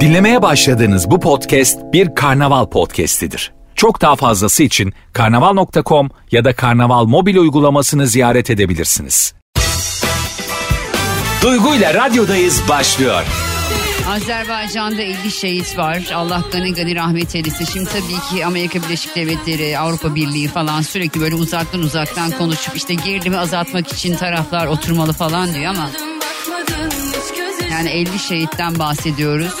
Dinlemeye başladığınız bu podcast bir karnaval podcastidir. Çok daha fazlası için karnaval.com ya da karnaval mobil uygulamasını ziyaret edebilirsiniz. Duygu ile radyodayız başlıyor. Azerbaycan'da 50 şehit var. Allah gani gani rahmet eylesin. Şimdi tabii ki Amerika Birleşik Devletleri, Avrupa Birliği falan sürekli böyle uzaktan uzaktan konuşup işte gerilimi azaltmak için taraflar oturmalı falan diyor ama yani 50 şehitten bahsediyoruz.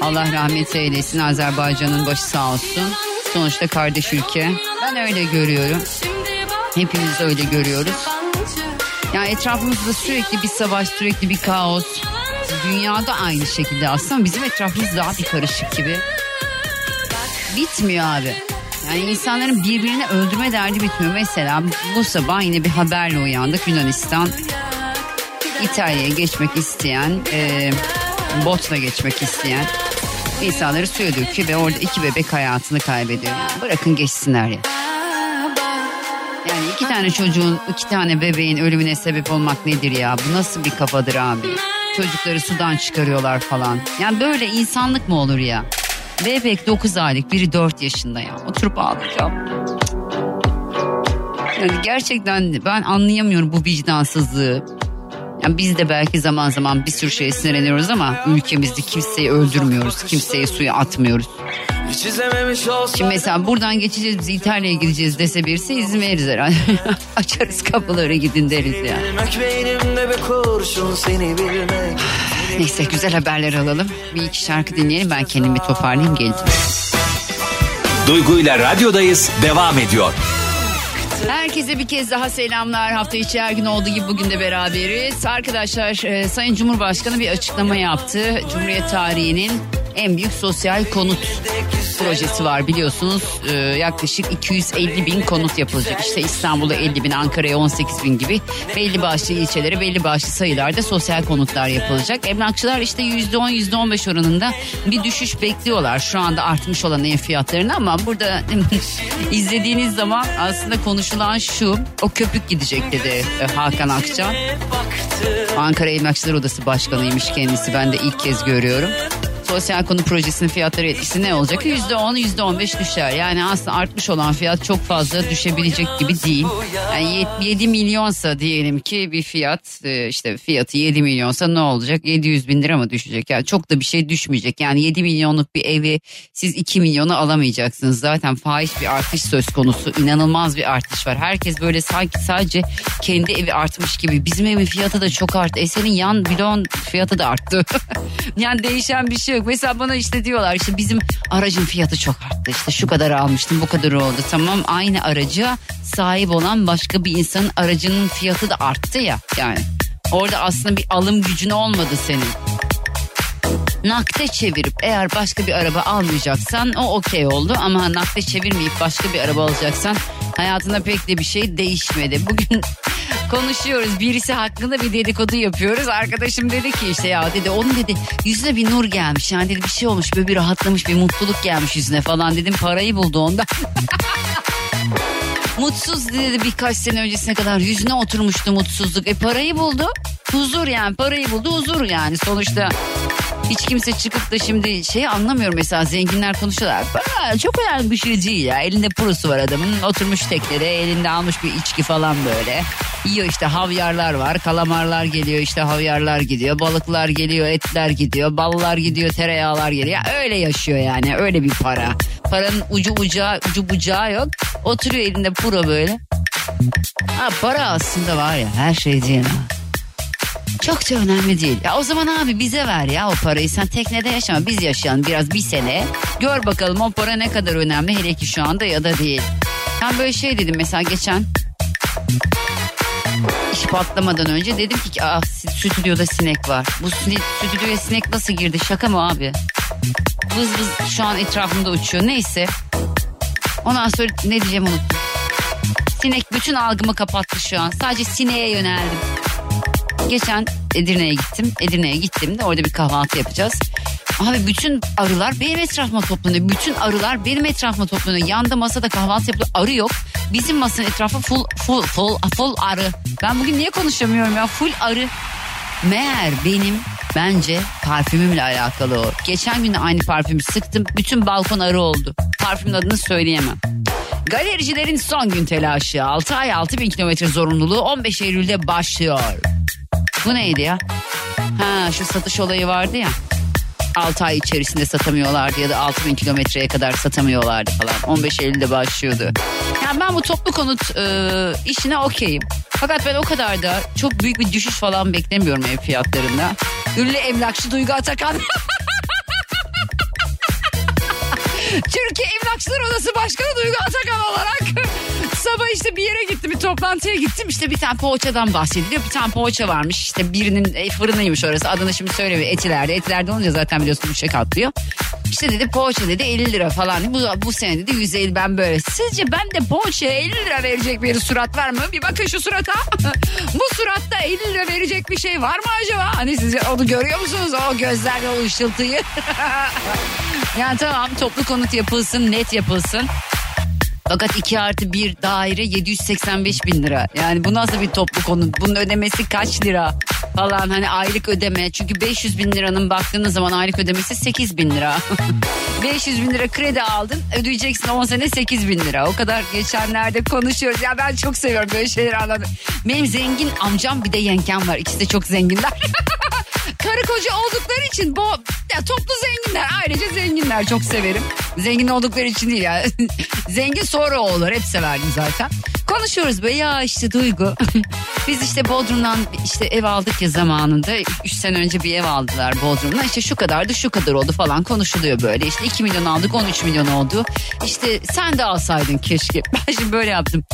Allah rahmet eylesin. Azerbaycan'ın başı sağ olsun. Sonuçta kardeş ülke. Ben öyle görüyorum. Hepimiz öyle görüyoruz. Yani etrafımızda sürekli bir savaş, sürekli bir kaos. Dünyada aynı şekilde aslında bizim etrafımız daha bir karışık gibi. Bitmiyor abi. Yani insanların birbirini öldürme derdi bitmiyor. Mesela bu sabah yine bir haberle uyandık. Yunanistan İtalya'ya geçmek isteyen, e, botla geçmek isteyen insanları suya döküyor ve orada iki bebek hayatını kaybediyor. Yani bırakın geçsinler ya. Yani iki tane çocuğun, iki tane bebeğin ölümüne sebep olmak nedir ya? Bu nasıl bir kafadır abi? Çocukları sudan çıkarıyorlar falan. Yani böyle insanlık mı olur ya? Bebek 9 aylık, biri 4 yaşında ya. Oturup ağlayacağım. Yani gerçekten ben anlayamıyorum bu vicdansızlığı. Yani biz de belki zaman zaman bir sürü şeye sinirleniyoruz ama ülkemizde kimseyi öldürmüyoruz. Kimseyi suya atmıyoruz. Şimdi mesela buradan geçeceğiz biz İtalya'ya gideceğiz dese birisi izin veririz herhalde. Açarız kapıları gidin deriz ya. Neyse güzel haberler alalım. Bir iki şarkı dinleyelim ben kendimi toparlayayım geleceğim. Duygu ile radyodayız devam ediyor. Herkese bir kez daha selamlar. Hafta içi her gün olduğu gibi bugün de beraberiz. Arkadaşlar e, Sayın Cumhurbaşkanı bir açıklama yaptı. Cumhuriyet tarihinin en büyük sosyal konut projesi var biliyorsunuz. Ee, yaklaşık 250 bin konut yapılacak. İşte İstanbul'a 50 bin, Ankara'ya 18 bin gibi belli başlı ilçelere belli başlı sayılarda sosyal konutlar yapılacak. Emlakçılar işte %10 %15 oranında bir düşüş bekliyorlar. Şu anda artmış olan ev fiyatlarını ama burada izlediğiniz zaman aslında konuşulan şu o köpük gidecek dedi e, Hakan Akça. Ankara Emlakçılar Odası Başkanıymış kendisi ben de ilk kez görüyorum sosyal konu projesinin fiyatları etkisi ne olacak? %10, %15 düşer. Yani aslında artmış olan fiyat çok fazla düşebilecek gibi değil. Yani 7 milyonsa diyelim ki bir fiyat e, işte fiyatı 7 milyonsa ne olacak? 700 bin lira mı düşecek? Yani çok da bir şey düşmeyecek. Yani 7 milyonluk bir evi siz 2 milyona alamayacaksınız. Zaten faiz bir artış söz konusu. İnanılmaz bir artış var. Herkes böyle sanki sadece kendi evi artmış gibi. Bizim evin fiyatı da çok arttı. E senin yan bloğun fiyatı da arttı. yani değişen bir şey yok. Mesela bana işte diyorlar işte bizim aracın fiyatı çok arttı. İşte şu kadar almıştım bu kadar oldu. Tamam aynı araca sahip olan başka bir insanın aracının fiyatı da arttı ya yani. Orada aslında bir alım gücün olmadı senin. Nakde çevirip eğer başka bir araba almayacaksan o okey oldu ama nakde çevirmeyip başka bir araba alacaksan hayatında pek de bir şey değişmedi. Bugün konuşuyoruz. Birisi hakkında bir dedikodu yapıyoruz. Arkadaşım dedi ki işte ya dedi onun dedi yüzüne bir nur gelmiş. Yani dedi bir şey olmuş böyle bir rahatlamış bir mutluluk gelmiş yüzüne falan dedim. Parayı buldu onda. Mutsuz dedi birkaç sene öncesine kadar yüzüne oturmuştu mutsuzluk. E parayı buldu. Huzur yani parayı buldu huzur yani sonuçta hiç kimse çıkıp da şimdi şey anlamıyorum mesela zenginler konuşuyorlar. Aa, çok önemli bir şey değil ya. Elinde purusu var adamın. Oturmuş teklere elinde almış bir içki falan böyle. Yiyor işte havyarlar var. Kalamarlar geliyor işte havyarlar gidiyor. Balıklar geliyor etler gidiyor. Ballar gidiyor tereyağlar geliyor. Öyle yaşıyor yani öyle bir para. Paranın ucu ucağı ucu bucağı yok. Oturuyor elinde puro böyle. Ha, para aslında var ya her şey ha. Çok da önemli değil. Ya o zaman abi bize ver ya o parayı. Sen teknede yaşama biz yaşayalım biraz bir sene. Gör bakalım o para ne kadar önemli hele ki şu anda ya da değil. Ben böyle şey dedim mesela geçen iş patlamadan önce dedim ki ah stüdyoda sinek var. Bu stüdyoya sinek nasıl girdi şaka mı abi? Vız vız şu an etrafımda uçuyor neyse. Ondan sonra ne diyeceğim unuttum. Sinek bütün algımı kapattı şu an. Sadece sineğe yöneldim. Geçen Edirne'ye gittim. Edirne'ye gittim de orada bir kahvaltı yapacağız. Abi bütün arılar benim etrafıma toplanıyor. Bütün arılar benim etrafıma toplanıyor. Yanda masada kahvaltı yapıyor. Arı yok. Bizim masanın etrafı full full full full arı. Ben bugün niye konuşamıyorum ya? Full arı. Meğer benim Bence parfümümle alakalı o. Geçen gün de aynı parfümü sıktım. Bütün balkon arı oldu. Parfümün adını söyleyemem. Galericilerin son gün telaşı. 6 ay 6 bin kilometre zorunluluğu 15 Eylül'de başlıyor. Bu neydi ya? Ha şu satış olayı vardı ya. 6 ay içerisinde satamıyorlardı ya da 6 bin kilometreye kadar satamıyorlardı falan. 15 Eylül'de başlıyordu. Yani ben bu toplu konut e, işine okeyim. Fakat ben o kadar da çok büyük bir düşüş falan beklemiyorum ev fiyatlarında. Ünlü emlakçı Duygu Atakan. Türkiye Emlakçılar Odası Başkanı Duygu Atakan olarak sabah işte bir yere gittim bir toplantıya gittim. İşte bir tane poğaçadan bahsediliyor. Bir tane poğaça varmış. İşte birinin e, fırınıymış orası. Adını şimdi söylemiyor etilerde. Etilerde olunca zaten biliyorsun üçe katlıyor. İşte dedi poğaça dedi 50 lira falan. Bu, bu sene dedi 150 ben böyle sizce ben de poğaçaya 50 lira verecek bir surat var mı? Bir bakın şu surata. Bu suratta 50 lira verecek bir şey var mı acaba? Hani siz onu görüyor musunuz? O gözlerde o ışıltıyı. Yani tamam toplu konut yapılsın net yapılsın fakat 2 artı 1 daire 785 bin lira. Yani bu nasıl bir toplu konut? Bunun ödemesi kaç lira falan hani aylık ödeme. Çünkü 500 bin liranın baktığınız zaman aylık ödemesi 8 bin lira. 500 bin lira kredi aldın ödeyeceksin 10 sene 8 bin lira. O kadar geçenlerde konuşuyoruz. Ya ben çok seviyorum böyle şeyleri anladım. Benim zengin amcam bir de yengem var. İkisi de çok zenginler. Karı koca oldukları için bu ya toplu zenginler ayrıca zenginler çok severim. Zengin oldukları için değil ya. Zengin sonra olur hep severdim zaten. Konuşuyoruz böyle ya işte Duygu. Biz işte Bodrum'dan işte ev aldık ya zamanında. 3 sene önce bir ev aldılar Bodrum'dan. İşte şu kadardı şu kadar oldu falan konuşuluyor böyle. İşte 2 milyon aldık 13 milyon oldu. İşte sen de alsaydın keşke. Ben şimdi böyle yaptım.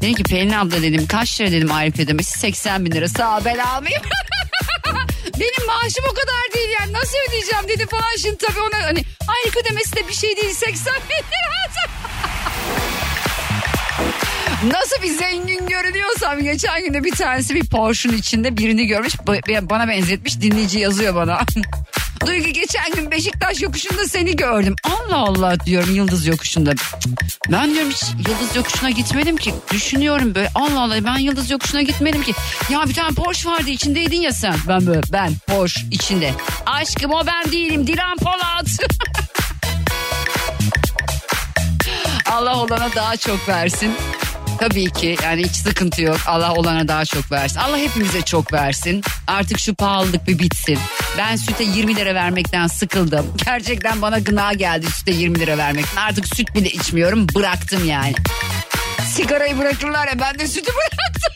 Dedim ki Pelin abla dedim kaç lira dedim aylık ödemesi 80 bin lira. Sağ ben almayayım. Benim maaşım o kadar değil yani nasıl ödeyeceğim dedi falan şimdi tabii ona hani aylık ödemesi de bir şey değil 80 bin lira. Nasıl bir zengin görünüyorsam geçen günde bir tanesi bir Porsche'un içinde birini görmüş ba- bana benzetmiş dinleyici yazıyor bana. Duygu geçen gün Beşiktaş yokuşunda seni gördüm. Allah Allah diyorum Yıldız yokuşunda. Ben diyorum hiç Yıldız yokuşuna gitmedim ki. Düşünüyorum böyle Allah Allah ben Yıldız yokuşuna gitmedim ki. Ya bir tane Porsche vardı içindeydin ya sen. Ben böyle ben Porsche içinde. Aşkım o ben değilim Dilan Polat. Allah olana daha çok versin. Tabii ki yani hiç sıkıntı yok. Allah olana daha çok versin. Allah hepimize çok versin. Artık şu pahalılık bir bitsin. Ben süte 20 lira vermekten sıkıldım. Gerçekten bana gına geldi süte 20 lira vermekten. Artık süt bile içmiyorum. Bıraktım yani. Sigarayı bırakırlar ya ben de sütü bıraktım.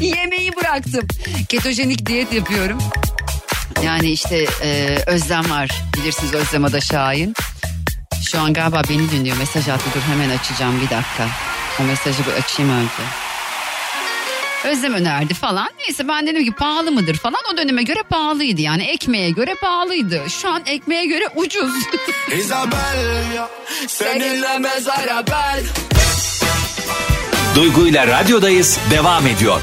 Yemeği bıraktım. Ketojenik diyet yapıyorum. Yani işte e, Özlem var. Bilirsiniz Özlem Ada Şahin. Şu an galiba beni dinliyor. Mesaj attı. Dur hemen açacağım bir dakika. O mesajı bir açayım önce. Özlem önerdi falan. Neyse ben dedim ki pahalı mıdır falan. O döneme göre pahalıydı yani. Ekmeğe göre pahalıydı. Şu an ekmeğe göre ucuz. Isabel seninle mezara ben Duygu ile radyodayız devam ediyor.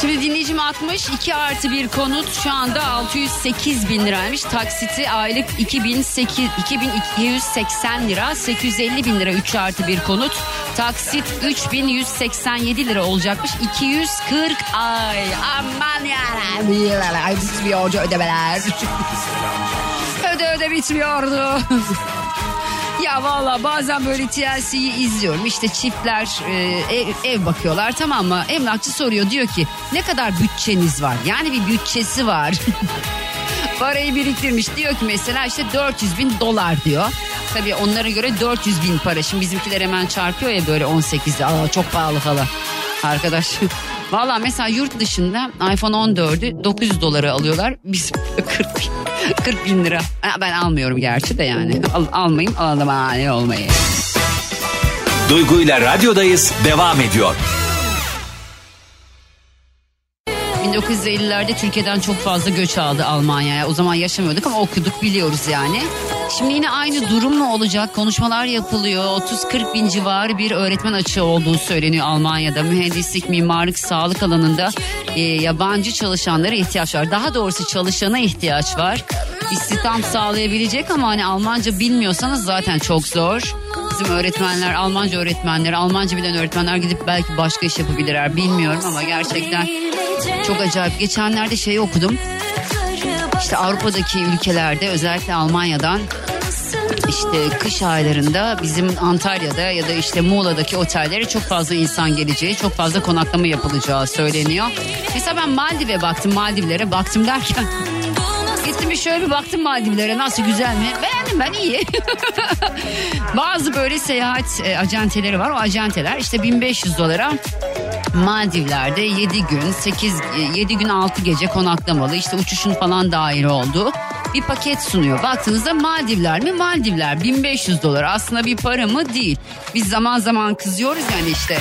Şimdi dinleyicim 60 2 artı bir konut şu anda 608 bin liraymış. Taksiti aylık 2008, 2280 lira 850 bin lira 3 artı bir konut. Taksit 3187 lira olacakmış 240 ay. Aman yarabbim. Bitmiyordu ödemeler. öde öde bitmiyordu. Ya valla bazen böyle TLC'yi izliyorum. İşte çiftler e, ev, ev bakıyorlar tamam mı? Emlakçı soruyor diyor ki ne kadar bütçeniz var? Yani bir bütçesi var. Parayı biriktirmiş diyor ki mesela işte 400 bin dolar diyor. Tabii onlara göre 400 bin para. Şimdi bizimkiler hemen çarpıyor ya böyle 18'de. Aa çok pahalı falan. Arkadaş Valla mesela yurt dışında iPhone 14'ü 900 dolara alıyorlar. Biz 40 bin, 40 bin lira. Ben almıyorum gerçi de yani. Al, almayayım alalım ne olmayı. Duygu ile radyodayız devam ediyor. 1950'lerde Türkiye'den çok fazla göç aldı Almanya'ya. O zaman yaşamıyorduk ama okuduk biliyoruz yani. Şimdi yine aynı durum mu olacak? Konuşmalar yapılıyor. 30-40 bin civarı bir öğretmen açığı olduğu söyleniyor Almanya'da. Mühendislik, mimarlık, sağlık alanında e, yabancı çalışanlara ihtiyaç var. Daha doğrusu çalışana ihtiyaç var. İstihdam sağlayabilecek ama hani Almanca bilmiyorsanız zaten çok zor. Bizim öğretmenler, Almanca öğretmenler, Almanca bilen öğretmenler gidip belki başka iş yapabilirler bilmiyorum ama gerçekten Çok acayip. Geçenlerde şeyi okudum. İşte Avrupa'daki ülkelerde özellikle Almanya'dan işte kış aylarında bizim Antalya'da ya da işte Muğla'daki otellere çok fazla insan geleceği, çok fazla konaklama yapılacağı söyleniyor. Mesela ben Maldiv'e baktım, Maldivlere baktım derken Gittim bir şöyle bir baktım Maldivlere nasıl güzel mi? Beğendim ben iyi. Bazı böyle seyahat e, acenteleri var. O acenteler işte 1500 dolara Maldivler'de 7 gün 8 7 gün 6 gece konaklamalı işte uçuşun falan dahil olduğu bir paket sunuyor. Baktığınızda Maldivler mi? Maldivler 1500 dolar aslında bir para mı? Değil. Biz zaman zaman kızıyoruz yani işte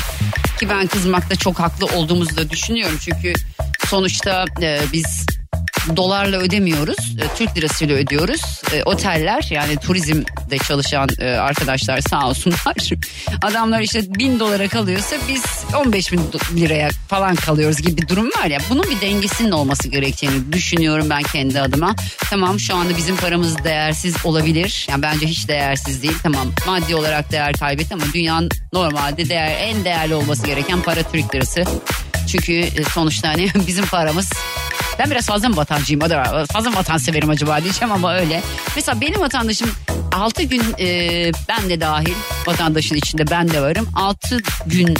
ki ben kızmakta çok haklı olduğumuzu da düşünüyorum. Çünkü sonuçta e, biz dolarla ödemiyoruz. E, Türk lirasıyla ödüyoruz. E, oteller yani turizmde çalışan e, arkadaşlar sağ olsunlar. Adamlar işte bin dolara kalıyorsa biz 15 bin liraya falan kalıyoruz gibi bir durum var ya. Bunun bir dengesinin olması gerektiğini düşünüyorum ben kendi adıma. Tamam şu anda bizim paramız değersiz olabilir. Yani bence hiç değersiz değil. Tamam maddi olarak değer kaybetti ama dünyanın normalde değer en değerli olması gereken para Türk lirası. Çünkü e, sonuçta hani bizim paramız ben biraz fazla mı vatancıyım? Acaba Fazla mı vatanseverim acaba diyeceğim ama öyle. Mesela benim vatandaşım 6 gün e, ben de dahil vatandaşın içinde ben de varım. 6 gün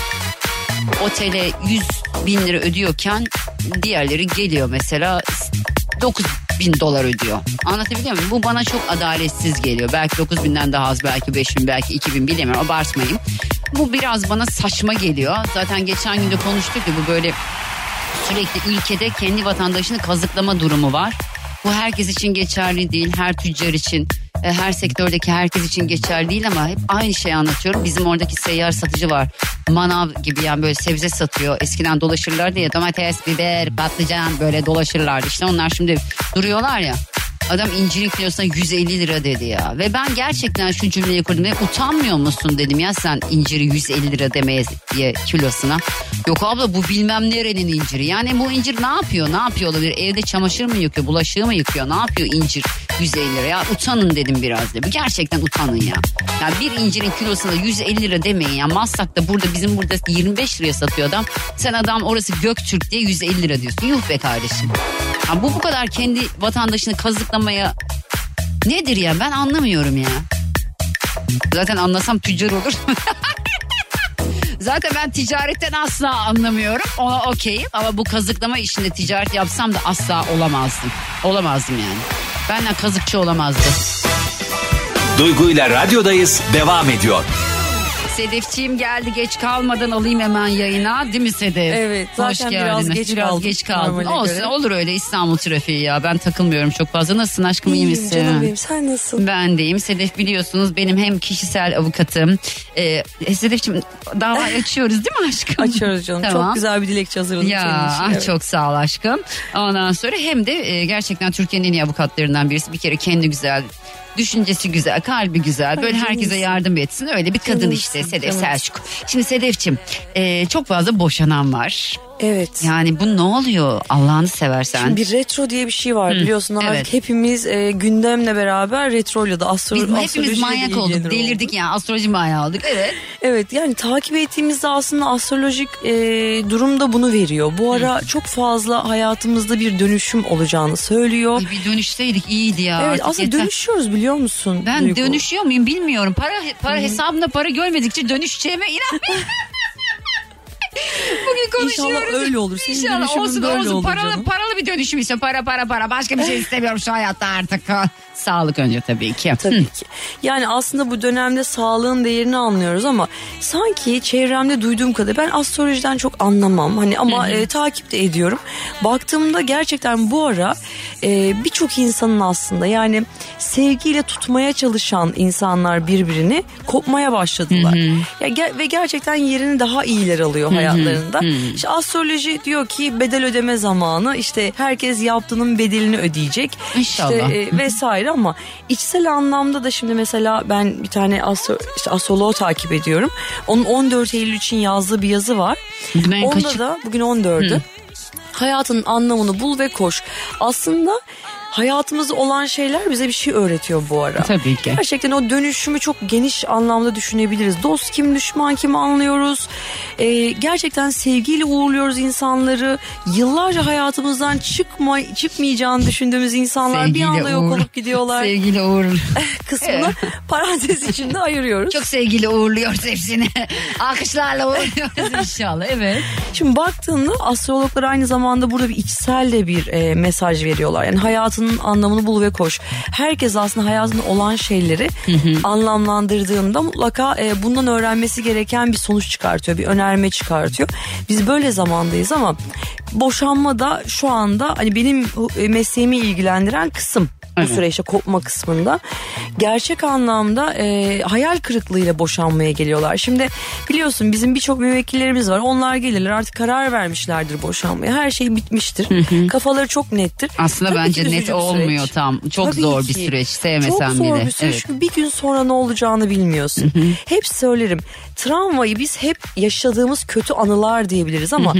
otele 100 bin lira ödüyorken diğerleri geliyor mesela 9 bin dolar ödüyor. Anlatabiliyor muyum? Bu bana çok adaletsiz geliyor. Belki 9 binden daha az, belki 5 bin, belki 2 bin bilemiyorum. Abartmayayım. Bu biraz bana saçma geliyor. Zaten geçen gün de konuştuk ya bu böyle sürekli ülkede kendi vatandaşını kazıklama durumu var. Bu herkes için geçerli değil, her tüccar için, e, her sektördeki herkes için geçerli değil ama hep aynı şeyi anlatıyorum. Bizim oradaki seyyar satıcı var. Manav gibi yani böyle sebze satıyor. Eskiden dolaşırlardı ya domates, biber, patlıcan böyle dolaşırlardı. İşte onlar şimdi duruyorlar ya. Adam incirin kilosuna 150 lira dedi ya. Ve ben gerçekten şu cümleyi kurdum. Ve utanmıyor musun dedim ya sen inciri 150 lira demeye ye- kilosuna. Yok abla bu bilmem nerenin inciri. Yani bu incir ne yapıyor? Ne yapıyor olabilir? Evde çamaşır mı yıkıyor? Bulaşığı mı yıkıyor? Ne yapıyor incir 150 lira? Ya utanın dedim biraz da. Gerçekten utanın ya. Yani bir incirin kilosuna 150 lira demeyin ya. Maslak'ta burada bizim burada 25 liraya satıyor adam. Sen adam orası Göktürk diye 150 lira diyorsun. Yuh be kardeşim. Ya bu bu kadar kendi vatandaşını kazıklamaya nedir ya ben anlamıyorum ya. Zaten anlasam tüccar olur. Zaten ben ticaretten asla anlamıyorum. Ona okeyim ama bu kazıklama işinde ticaret yapsam da asla olamazdım. Olamazdım yani. Benden kazıkçı olamazdı. Duygu ile radyodayız devam ediyor. Sedefciğim geldi geç kalmadan alayım hemen yayına değil mi Sedef? Evet, zaten biraz geç biraz kaldım geç kaldın. Olsun göre. olur öyle İstanbul trafiği ya ben takılmıyorum çok fazla. Nasılsın aşkım iyi İyiyim misin? canım benim sen nasılsın? Ben deyim. Sedef biliyorsunuz benim hem kişisel avukatım. Ee, Sedef'ciğim dava açıyoruz değil mi aşkım? Açıyoruz canım. Tamam. Çok güzel bir dilekçe hazırladım Ya senin için. ah, evet. çok sağ ol aşkım. Ondan sonra hem de e, gerçekten Türkiye'nin en iyi avukatlarından birisi. Bir kere kendi güzel, düşüncesi güzel, kalbi güzel. Böyle canımsın. herkese yardım etsin. Öyle bir kadın Canımsın, işte Sedef canımsın. Selçuk. Şimdi Sedef'ciğim e, çok fazla boşanan var. Evet. Yani bu ne oluyor Allah'ını seversen? Şimdi bir retro diye bir şey var biliyorsun artık evet. hepimiz e, gündemle beraber retroyla da astro Biz hepimiz de manyak olduk, delirdik yani astroloji manyağı olduk. Evet. Evet yani takip ettiğimizde aslında astrolojik e, durumda bunu veriyor. Bu ara çok fazla hayatımızda bir dönüşüm olacağını söylüyor. Ay, bir dönüşseydik iyiydi ya. Evet aslında yeter. dönüşüyoruz biliyor musun? Ben Duygu? dönüşüyor muyum bilmiyorum. Para para hesabımda para görmedikçe dönüşeceğime inanmıyorum. Bugün konuşuyoruz. İnşallah öyle olur. Senin İnşallah olsun böyle olsun. paralı, canım. paralı bir dönüşüm ise para para para. Başka bir şey istemiyorum şu hayatta artık. Sağlık önce tabii ki. Tabii ki. Yani aslında bu dönemde sağlığın değerini anlıyoruz ama sanki çevremde duyduğum kadar ben astrolojiden çok anlamam. Hani ama e, takip de ediyorum. Baktığımda gerçekten bu ara e, birçok insanın aslında yani sevgiyle tutmaya çalışan insanlar birbirini kopmaya başladılar. Ya ge- ve gerçekten yerini daha iyiler alıyor hayatlarında. İşte astroloji diyor ki bedel ödeme zamanı. İşte herkes yaptığının bedelini ödeyecek. İnşallah. İşte, e, vesaire ama içsel anlamda da şimdi mesela ben bir tane astro, işte astroloğu takip ediyorum. Onun 14 Eylül için yazdığı bir yazı var. Bugün Onda kaçı? da bugün 14'ü. Hayatının anlamını bul ve koş. Aslında hayatımızda olan şeyler bize bir şey öğretiyor bu ara. Tabii ki. Gerçekten o dönüşümü çok geniş anlamda düşünebiliriz. Dost kim düşman kim anlıyoruz. Ee, gerçekten sevgiyle uğurluyoruz insanları. Yıllarca hayatımızdan çıkma, çıkmayacağını düşündüğümüz insanlar bir anda yok uğur- olup gidiyorlar. Sevgiyle uğur. kısmını parantez içinde ayırıyoruz. Çok sevgiyle uğurluyoruz hepsini. Alkışlarla uğurluyoruz inşallah. Evet. Şimdi baktığında astrologlar aynı zamanda burada bir içsel de bir e, mesaj veriyorlar. Yani hayatının anlamını bul ve koş. Herkes aslında hayatında olan şeyleri anlamlandırdığında mutlaka e, bundan öğrenmesi gereken bir sonuç çıkartıyor. Bir önerme çıkartıyor. Biz böyle zamandayız ama boşanma da şu anda hani benim e, mesleğimi ilgilendiren kısım bu süreçte kopma kısmında gerçek anlamda e, hayal kırıklığıyla boşanmaya geliyorlar. Şimdi biliyorsun bizim birçok müvekkillerimiz var. Onlar gelirler artık karar vermişlerdir boşanmaya. Her şey bitmiştir. Kafaları çok nettir. Aslında Tabii bence net bir olmuyor süreç. tam. Çok Tabii zor bir ki. süreç. Sevmesen Çok zor bile. bir süreç Evet. bir gün sonra ne olacağını bilmiyorsun. hep söylerim travmayı biz hep yaşadığımız kötü anılar diyebiliriz ama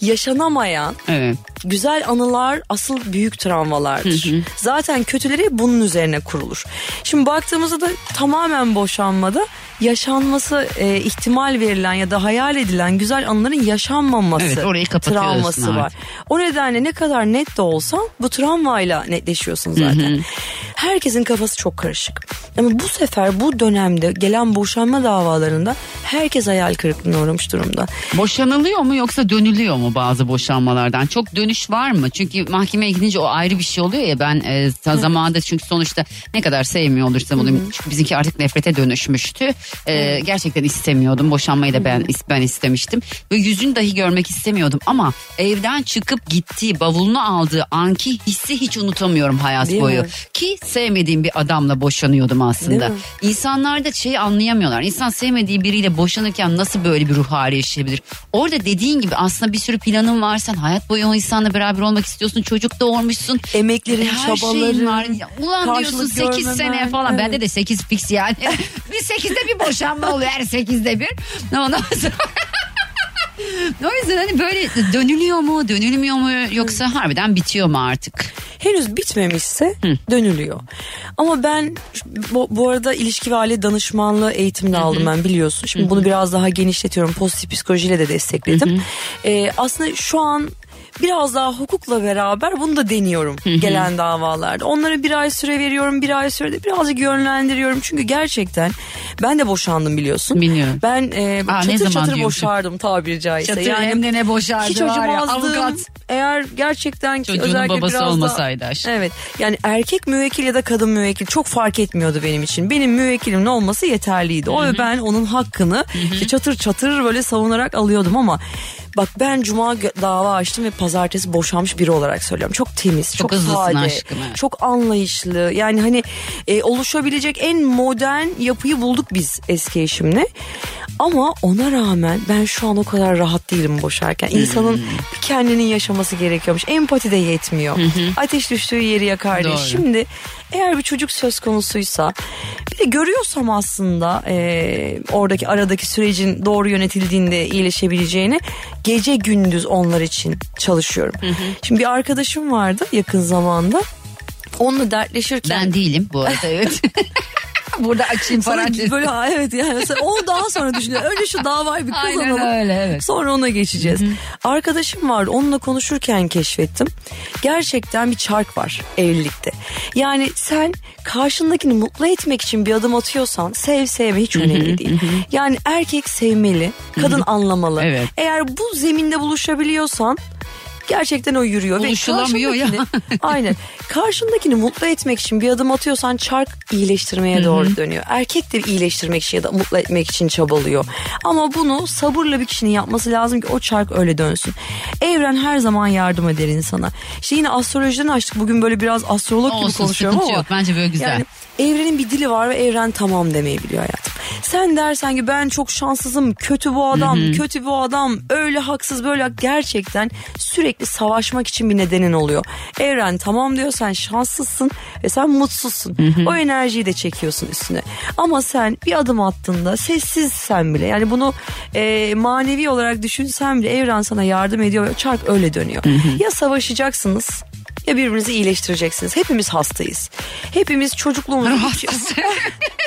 yaşanamayan Evet. güzel anılar asıl büyük travmalardır. Zaten kötüleri bunun üzerine kurulur. Şimdi baktığımızda da tamamen boşanmada yaşanması e, ihtimal verilen ya da hayal edilen güzel anıların yaşanmaması Evet, orayı travması var. artık. O nedenle ne kadar net de olsan bu travmayla netleşiyorsun zaten. Herkesin kafası çok karışık. Ama bu sefer bu dönemde gelen boşanma davalarında herkes hayal kırıklığına uğramış durumda. Boşanılıyor mu yoksa dönülüyor mu bazı boşanmalardan? Çok dönüş var mı? Çünkü mahkemeye gidince o ayrı bir şey oluyor ya ben e, zamanında çünkü sonuçta ne kadar sevmiyor olursam olayım. Bizimki artık nefrete dönüşmüştü. E, gerçekten istemiyordum. Boşanmayı da ben ben istemiştim. Ve yüzünü dahi görmek istemiyordum ama evden çıkıp gittiği bavulunu aldığı anki hissi hiç unutamıyorum hayat Değil boyu. mi? Ki sevmediğim bir adamla boşanıyordum aslında. İnsanlar da şeyi anlayamıyorlar. İnsan sevmediği biriyle boşanırken nasıl böyle bir ruh hali yaşayabilir? Orada dediğin gibi aslında bir sürü planın var. Sen hayat boyu o insanla beraber olmak istiyorsun. Çocuk doğurmuşsun. Emeklerin, Her çabaların, var. Ya, Ulan diyorsun karşılık 8 görmemen, sene falan. evet. Bende de 8 fix yani. bir 8'de bir boşanma oluyor her 8'de bir. Ondan sonra... o yüzden hani böyle dönülüyor mu dönülmüyor mu yoksa harbiden bitiyor mu artık? henüz bitmemişse dönülüyor. Ama ben bu, bu arada ilişki ve aile danışmanlığı eğitimde aldım ben biliyorsun. Şimdi bunu biraz daha genişletiyorum. Pozitif psikolojiyle de destekledim. Ee, aslında şu an biraz daha hukukla beraber bunu da deniyorum gelen davalarda. Onlara bir ay süre veriyorum. Bir ay sürede birazcık yönlendiriyorum. Çünkü gerçekten ben de boşandım biliyorsun. Biliyorum. Ben e, Aa, çatır çatır diyorsun? boşardım tabiri caizse. Çatır hem de ne boşardı hiç var ya, avukat. Eğer gerçekten Çocuğunun özellikle babası biraz da- olmasaydı aşk. Evet yani erkek müvekkil ya da kadın müvekkil çok fark etmiyordu benim için. Benim müvekkilimin olması yeterliydi. O ve ben onun hakkını işte çatır çatır böyle savunarak alıyordum ama bak ben cuma dava açtım ve pazartesi boşanmış biri olarak söylüyorum. Çok temiz, çok, hızlısın sade, aşkım, evet. çok anlayışlı. Yani hani e, oluşabilecek en modern yapıyı bulduk biz eski eşimle. Ama ona rağmen ben şu an o kadar rahat değilim boşarken. İnsanın Hmm. bir kendinin yaşaması gerekiyormuş. Empati de yetmiyor. Ateş düştüğü yeri yakar diye. Şimdi eğer bir çocuk söz konusuysa bir de görüyorsam aslında e, oradaki aradaki sürecin doğru yönetildiğinde iyileşebileceğini gece gündüz onlar için çalışıyorum. Şimdi bir arkadaşım vardı yakın zamanda. Onunla dertleşirken Ben değilim bu arada evet. Burada açayım Sana parantez. böyle ha, evet yani onu daha sonra düşünüyor. Önce şu davayı bir kazanalım. Aynen öyle evet. Sonra ona geçeceğiz. Arkadaşım vardı onunla konuşurken keşfettim. Gerçekten bir çark var evlilikte. Yani sen karşındakini mutlu etmek için bir adım atıyorsan sev sevme hiç önemli değil. Yani erkek sevmeli, kadın anlamalı. Evet. Eğer bu zeminde buluşabiliyorsan gerçekten o yürüyor. Ve Buluşulamıyor ya. Aynen. Karşındakini mutlu etmek için bir adım atıyorsan çark iyileştirmeye doğru dönüyor. Erkek de iyileştirmek için ya da mutlu etmek için çabalıyor. Ama bunu sabırla bir kişinin yapması lazım ki o çark öyle dönsün. Evren her zaman yardım eder insana. İşte yine astrolojiden açtık. Bugün böyle biraz astrolog gibi Olsun konuşuyorum sıkıntı ama. yok. Bence böyle güzel. Yani evrenin bir dili var ve evren tamam demeyi biliyor hayatım. Sen dersen ki ben çok şanssızım, kötü bu adam, kötü bu adam, öyle haksız böyle gerçekten sürekli savaşmak için bir nedenin oluyor. Evren tamam diyor sen şanslısın ve sen mutsuzsun. O enerjiyi de çekiyorsun üstüne. Ama sen bir adım attığında sessizsen bile yani bunu e, manevi olarak düşünsen bile evren sana yardım ediyor ve çark öyle dönüyor. Ya savaşacaksınız ya birbirinizi iyileştireceksiniz. Hepimiz hastayız. Hepimiz çocukluğumuzda... Hastası.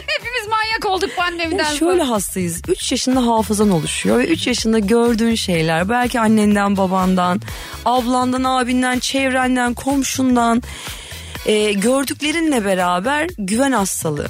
Hepimiz manyak olduk pandemiden Ya şöyle hastayız. 3 yaşında hafızan oluşuyor ve 3 yaşında gördüğün şeyler belki annenden, babandan, ablandan, abinden, çevrenden, komşundan e, gördüklerinle beraber güven hastalığı.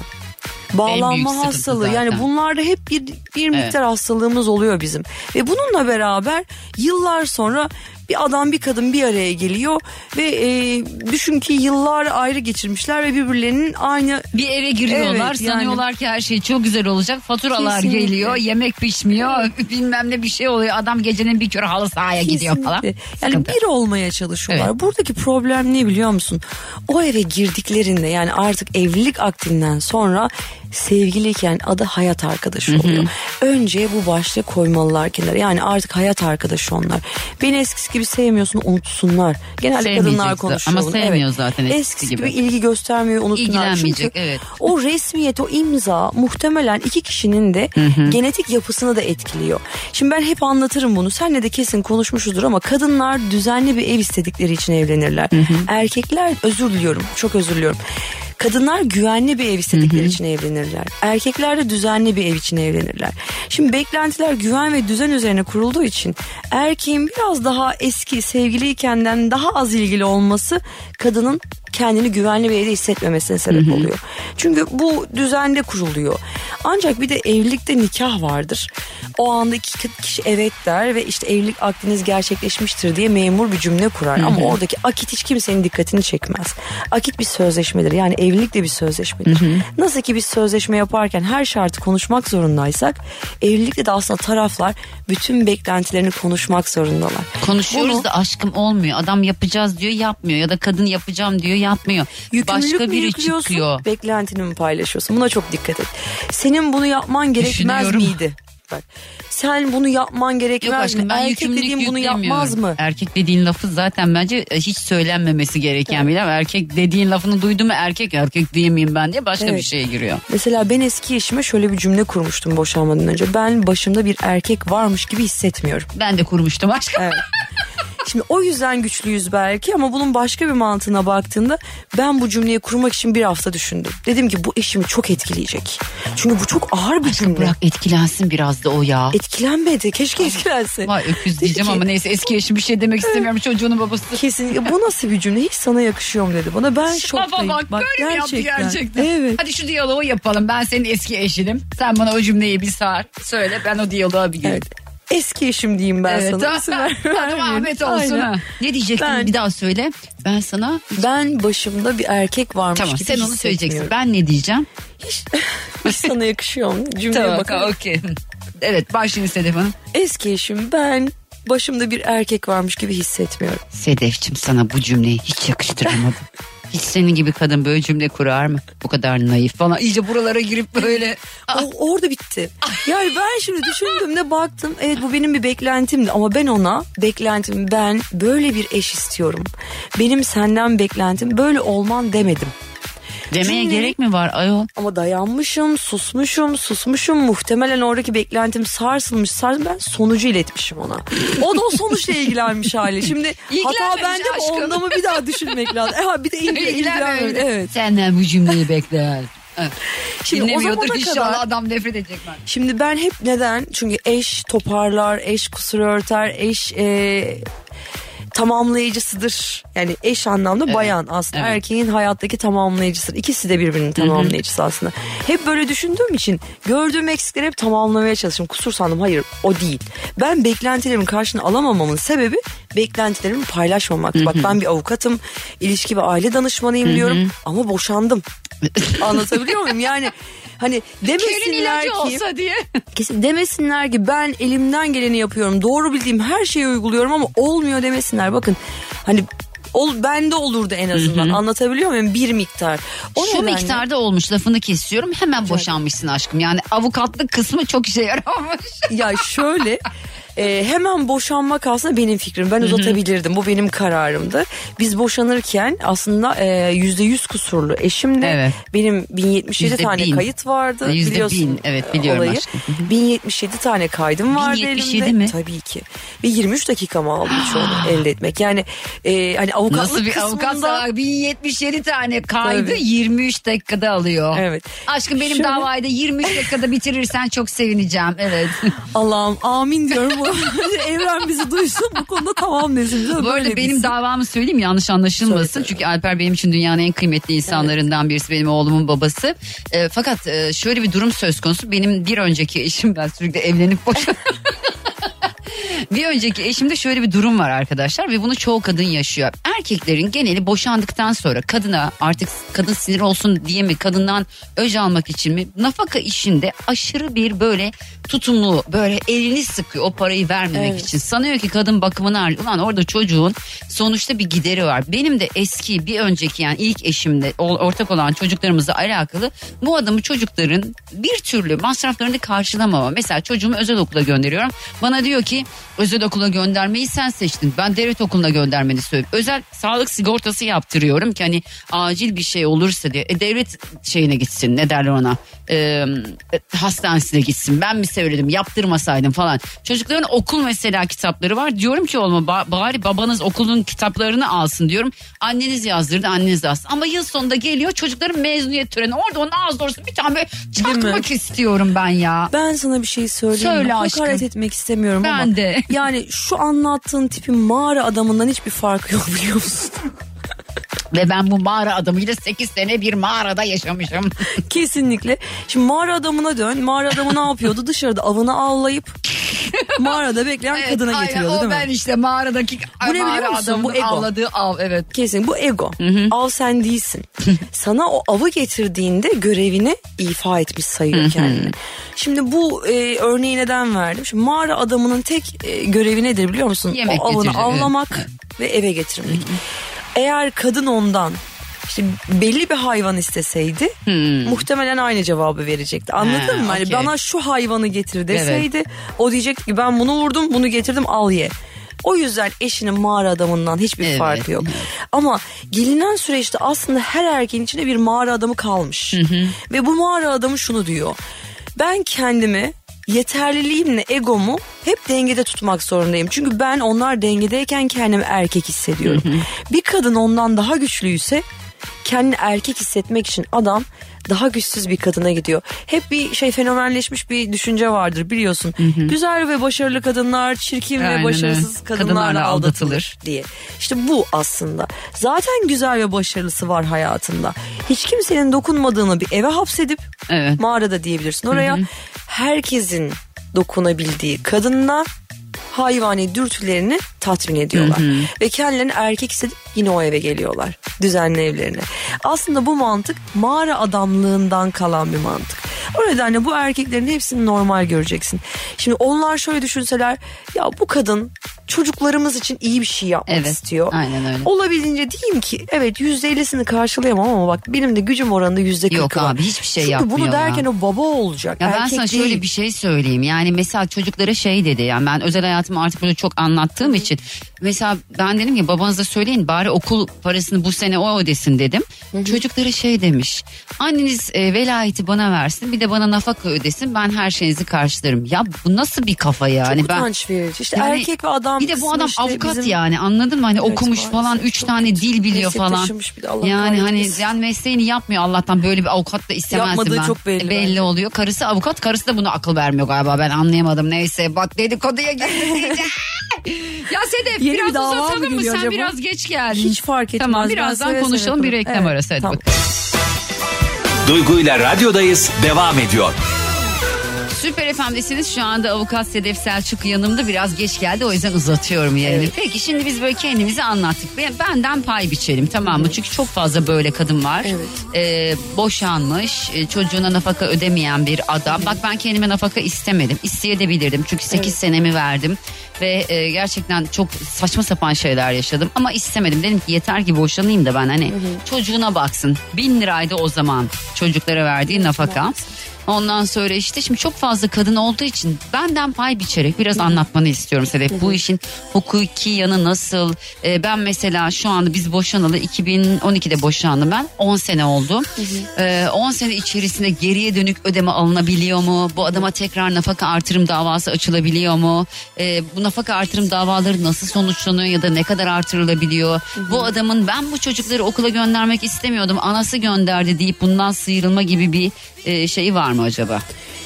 Bağlanma hastalığı zaten. yani bunlarda hep bir bir miktar hastalığımız oluyor bizim ve bununla beraber yıllar sonra bir adam bir kadın bir araya geliyor ve e, düşün ki yıllar ayrı geçirmişler ve birbirlerinin aynı Bir eve giriyorlar Evet, yani. sanıyorlar ki her şey çok güzel olacak. Faturalar Kesinlikle. geliyor yemek pişmiyor bilmem ne bir şey oluyor. Adam gecenin bir kere halı sahaya gidiyor falan. Kesinlikle. Yani Sıkıntı. bir olmaya çalışıyorlar. Evet. Buradaki problem ne biliyor musun? O eve girdiklerinde yani artık evlilik akdinden sonra sevgiliyken adı hayat arkadaşı oluyor. Önce bu başlığı koymalılar kenara. Yani artık hayat arkadaşı onlar. Beni eskisi gibi sevmiyorsun unutsunlar. Genelde kadınlar konuşuyor. ama sevmiyor zaten eskisi eskisi gibi. gibi. ilgi göstermiyor unutsunlar. Çünkü evet. o resmiyet o imza muhtemelen iki kişinin de genetik yapısını da etkiliyor. Şimdi ben hep anlatırım bunu. Senle de kesin konuşmuşuzdur ama kadınlar düzenli bir ev istedikleri için evlenirler. Erkekler özür diliyorum. Çok özür diliyorum. Kadınlar güvenli bir ev istedikleri için evlenirler. Erkekler de düzenli bir ev için evlenirler. Şimdi beklentiler güven ve düzen üzerine kurulduğu için erkeğin biraz daha eski sevgiliykenden daha az ilgili olması kadının kendini güvenli bir evde hissetmemesine sebep oluyor. Çünkü bu düzende kuruluyor. Ancak bir de evlilikte nikah vardır. O anda iki kişi evet der ve işte evlilik akdiniz gerçekleşmiştir diye memur bir cümle kurar. Ama oradaki akit hiç kimsenin dikkatini çekmez. Akit bir sözleşmedir. Yani evlilik de bir sözleşmedir. Nasıl ki biz sözleşme yaparken her şartı konuşmak zorundaysak evlilikte de aslında taraflar bütün beklentilerini konuşmak zorundalar. Konuşuyoruz Bunu- da aşkım olmuyor. Adam yapacağız diyor yapmıyor ya da kadın yapacağım diyor yapmıyor. Yükümlülük Başka mü biri çıkıyor. beklentini mi paylaşıyorsun? Buna çok dikkat et. Senin bunu yapman gerekmez miydi? Bak, sen bunu yapman Yok gerekmez aşkım mi? ben Erkek dediğin bunu yapmaz mı? Erkek dediğin lafı zaten bence e, hiç söylenmemesi gereken bir laf. Erkek dediğin lafını duydu mu erkek erkek miyim ben diye başka Evet. bir şeye giriyor. Mesela ben eski eşime şöyle bir cümle kurmuştum boşanmadan önce. Ben başımda bir erkek varmış gibi hissetmiyorum. Ben de kurmuştum aşkım. Evet. Şimdi o yüzden güçlüyüz belki ama bunun başka bir mantığına baktığında ben bu cümleyi kurmak için bir hafta düşündüm. Dedim ki bu eşimi çok etkileyecek. Çünkü bu çok ağır bir cümle. bırak etkilensin biraz da o ya. Etkilenmedi. Keşke etkilense. Vay öküz diyeceğim ama neyse eski eşim bir şey demek istemiyorum çocuğunun babası. Kesinlikle bu nasıl bir cümle hiç sana yakışıyor mu dedi bana ben şoktayım. bak, böyle mi yaptı gerçekten? Evet. Hadi şu diyaloğu yapalım. Ben senin eski eşinim. Sen bana o cümleyi bir sar. Söyle ben o diyaloğa bir evet. Eski eşim diyeyim ben Evet, sana. İsim ver- Tamam vermeyeyim. Ahmet olsun Aynen. Ne diyecektin Ben- bir daha söyle. Ben sana Ben başımda bir erkek varmış tamam gibi sen onu söyleyeceksin. hissetmiyorum. Ben ne diyeceğim? Hiç, sana yakışıyor mu? Cümleye Tamam bakalım. okey. Evet başlayın Sedef Hanım. Eski eşim ben başımda bir erkek varmış gibi hissetmiyorum. Sedefçim sana bu cümleyi hiç yakıştıramadım. Hiç senin gibi kadın böyle cümle kurar mı? Bu kadar naif falan. İyice buralara girip böyle. O, orada bitti. Yani ben şimdi düşündüğümde baktım evet bu benim bir beklentimdi ama ben ona beklentim ben böyle bir eş istiyorum. Benim senden beklentim böyle olman demedim. Demeye Cümleyi- gerek mi var ayol? Ama dayanmışım, susmuşum, susmuşum. Muhtemelen oradaki beklentim sarsılmış. Sars ben sonucu iletmişim ona. O da o sonuçla ilgilenmiş hali. Şimdi hata bende mi onda mı bir daha düşünmek lazım. E, ha, bir de ilgi, ilgilenmemiş. Evet. Senden bu cümleyi bekler. Şimdi o Dinlemiyordur zamana inşallah kadar- adam nefret edecek ben. Şimdi ben hep neden? Çünkü eş toparlar, eş kusur örter, eş e, tamamlayıcısıdır. Yani eş anlamda bayan aslında evet. erkeğin hayattaki tamamlayıcısıdır. İkisi de birbirinin tamamlayıcısı aslında. Hep böyle düşündüğüm için gördüğüm eksikleri hep tamamlamaya çalıştım. Kusur sandım. Hayır o değil. Ben beklentilerimin karşını alamamamın sebebi beklentilerimi paylaşmamaktı. Bak ben bir avukatım, ilişki ve aile danışmanıyım diyorum ama boşandım. Anlatabiliyor muyum? Yani hani demesinler ilacı ki olsa diye. kesin demesinler ki ben elimden geleni yapıyorum. Doğru bildiğim her şeyi uyguluyorum ama olmuyor demesinler. Bakın hani ol bende olurdu en azından. Anlatabiliyor muyum? Bir miktar. O Şu nedenle- miktarda olmuş lafını kesiyorum hemen boşanmışsın aşkım. Yani avukatlık kısmı çok işe yaramamış. ya şöyle e, hemen boşanmak aslında benim fikrim. Ben uzatabilirdim. Bu benim kararımdı. Biz boşanırken aslında e, yüzde yüz kusurlu eşimle Evet. benim 1077 Yüzde tane bin. kayıt vardı. Yüzde biliyorsun bin, evet, biliyorum olayı. aşkım. 1077 tane kaydım vardı 1077 elimde. mi? Tabii ki. Ve 23 dakika mı aldı çoğunu elde etmek. Yani e, hani avukatlık Nasıl bir kısmında... avukatsa 1077 tane kaydı Tabii. 23 dakikada alıyor. Evet. Aşkım benim Şöyle- davayı da 23 dakikada bitirirsen çok sevineceğim. Evet. Allah'ım amin diyorum. Bu Evren bizi duysun bu konuda tamam desin. Bu arada benim davamı söyleyeyim yanlış anlaşılmasın. Söyle. Çünkü Alper benim için dünyanın en kıymetli insanlarından birisi. Benim oğlumun babası. Ee, fakat e, şöyle bir durum söz konusu. Benim bir önceki eşim ben sürekli evlenip boşan. Bir önceki eşimde şöyle bir durum var arkadaşlar ve bunu çoğu kadın yaşıyor. Erkeklerin geneli boşandıktan sonra kadına artık kadın sinir olsun diye mi kadından öc almak için mi nafaka işinde aşırı bir böyle tutumlu böyle elini sıkıyor o parayı vermemek Evet. için. Sanıyor ki kadın bakımını harcıyor. Ulan orada çocuğun sonuçta bir gideri var. Benim de eski bir önceki yani ilk eşimde ortak olan çocuklarımızla alakalı bu adamı çocukların bir türlü masraflarını karşılamama. Mesela çocuğumu özel okula gönderiyorum. Bana diyor ki özel okula göndermeyi sen seçtin. Ben devlet okuluna göndermeni söylüyorum. Özel sağlık sigortası yaptırıyorum ki hani acil bir şey olursa diye. E, devlet şeyine gitsin ne derler ona e, hastanesine gitsin. Ben mi söyledim yaptırmasaydım falan. Çocukların okul mesela kitapları var. Diyorum ki oğluma ba- bari babanız okulun kitaplarını alsın diyorum. Anneniz yazdırdı anneniz alsın. Ama yıl sonunda geliyor çocukların mezuniyet töreni. Orada onun ağız doğrusu bir tane böyle çakmak istiyorum ben ya. Ben sana bir şey söyleyeyim Söyle aşkım. Hakaret etmek istemiyorum Ben ama. de. Yani şu anlattığın tipin mağara adamından hiçbir farkı yok biliyor musun? Ve ben bu mağara adamıyla 8 sene bir mağarada yaşamışım. Kesinlikle. Şimdi mağara adamına dön. Mağara adamı ne yapıyordu? Dışarıda avını avlayıp mağarada bekleyen kadına aynen, getiriyordu o değil mi? ben işte mağaradaki Bu ne mağara adamının Bu ego. avladığı av evet. Kesin bu ego. Av sen değilsin. Sana o avı getirdiğinde görevini ifa etmiş sayıyor kendini. Şimdi bu e, örneği neden verdim? Şimdi mağara adamının tek e, görevi nedir biliyor musun? Yemek o avını evet. avlamak ve eve getirmek. Eğer kadın ondan işte belli bir hayvan isteseydi muhtemelen aynı cevabı verecekti. Anladın Ha, mı? Hani okey. bana şu hayvanı getir deseydi o diyecekti ki ben bunu vurdum bunu getirdim al ye. O yüzden eşinin mağara adamından hiçbir Evet, farkı yok. Ama gelinen süreçte aslında her erkeğin içinde bir mağara adamı kalmış. Ve bu mağara adamı şunu diyor. Ben kendimi yeterliliğimle egomu hep dengede tutmak zorundayım. Çünkü ben onlar dengedeyken kendimi erkek hissediyorum. bir kadın ondan daha güçlüyse kendini erkek hissetmek için adam daha güçsüz bir kadına gidiyor. Hep bir şey fenomenleşmiş bir düşünce vardır biliyorsun. Güzel ve başarılı kadınlar çirkin Aynen ve başarısız kadınlarla, Kadınlarla aldatılır aldatılır. diye. İşte bu aslında. Zaten güzel ve başarılısı var hayatında. Hiç kimsenin dokunmadığını bir eve hapsedip Evet. mağarada diyebilirsin oraya. Herkesin dokunabildiği kadınla hayvani dürtülerini tatmin ediyorlar. Ve kendilerini erkek hissedip yine o eve geliyorlar. Düzenli evlerine. Aslında bu mantık mağara adamlığından kalan bir mantık. O nedenle bu erkeklerin hepsini normal göreceksin. Şimdi onlar şöyle düşünseler ya bu kadın çocuklarımız için iyi bir şey yapmak Evet, istiyor. aynen öyle. Olabildiğince diyeyim ki evet yüzde ellisini karşılayamam ama bak benim de gücüm oranında yüzde kırkı Yok abi, hiçbir şey Çünkü yapmıyor bunu derken ya. o baba olacak. Ya ben sana değil. şöyle bir şey söyleyeyim. Yani mesela çocuklara şey dedi. Yani ben özel hayatımı artık burada çok anlattığım için. Mesela ben dedim ki babanıza söyleyin bari okul parasını bu sene o ödesin dedim. Çocuklara şey demiş. Anneniz e, velayeti bana versin bir de bana nafaka ödesin ben her şeyinizi karşılarım. Ya bu nasıl bir kafa yani? Çok ben utanç verici. İşte Yani erkek ve adam bir de bu adam işte avukat bizim- yani anladın mı? Hani Evet, okumuş maalesef falan üç çok tane dil biliyor falan. bir de, Allah yani hani yani mesleğini yapmıyor Allah'tan böyle bir avukat da istemezdim Yapmadığı ben. çok belli E, belli bence. oluyor. Karısı avukat karısı da buna akıl vermiyor galiba ben anlayamadım. Neyse bak dedikoduya girdik ya Sedef Yeni bir biraz dava mı uzatalım mı? geliyor Sen acaba? biraz geç geldin. Hiç fark etmez. Tamam Ben birazdan seve seve konuşalım bir yaparım. reklam Evet, arası hadi tamam. bakalım. Duygu ile radyodayız devam ediyor. Süper FM'desiniz şu anda avukat Sedef Selçuk yanımda biraz geç geldi o yüzden uzatıyorum yayını. Peki şimdi biz böyle kendimizi anlattık. Ben- Benden pay biçelim tamam mı? Çünkü çok fazla böyle kadın var. Evet. Ee, boşanmış e, çocuğuna nafaka ödemeyen bir adam. Bak ben kendime nafaka istemedim. İsteyebilirdim çünkü 8 senemi verdim. Ve e, gerçekten çok saçma sapan şeyler yaşadım ama istemedim. Dedim ki yeter ki boşanayım da ben hani çocuğuna baksın. Bin liraydı o zaman çocuklara verdiği nafaka. Ondan sonra işte şimdi çok fazla kadın olduğu için benden pay biçerek biraz anlatmanı istiyorum Sedef. Bu işin hukuki yanı nasıl? Ee, ben mesela şu anda biz boşanalı 2012'de boşandım ben. 10 sene oldu. Ee, 10 sene içerisinde geriye dönük ödeme alınabiliyor mu? Bu adama tekrar nafaka artırım davası açılabiliyor mu? Ee, bu nafaka artırım davaları nasıl sonuçlanıyor ya da ne kadar artırılabiliyor? Bu adamın ben bu çocukları okula göndermek istemiyordum. Anası gönderdi deyip bundan sıyrılma gibi bir e, şeyi var mı acaba?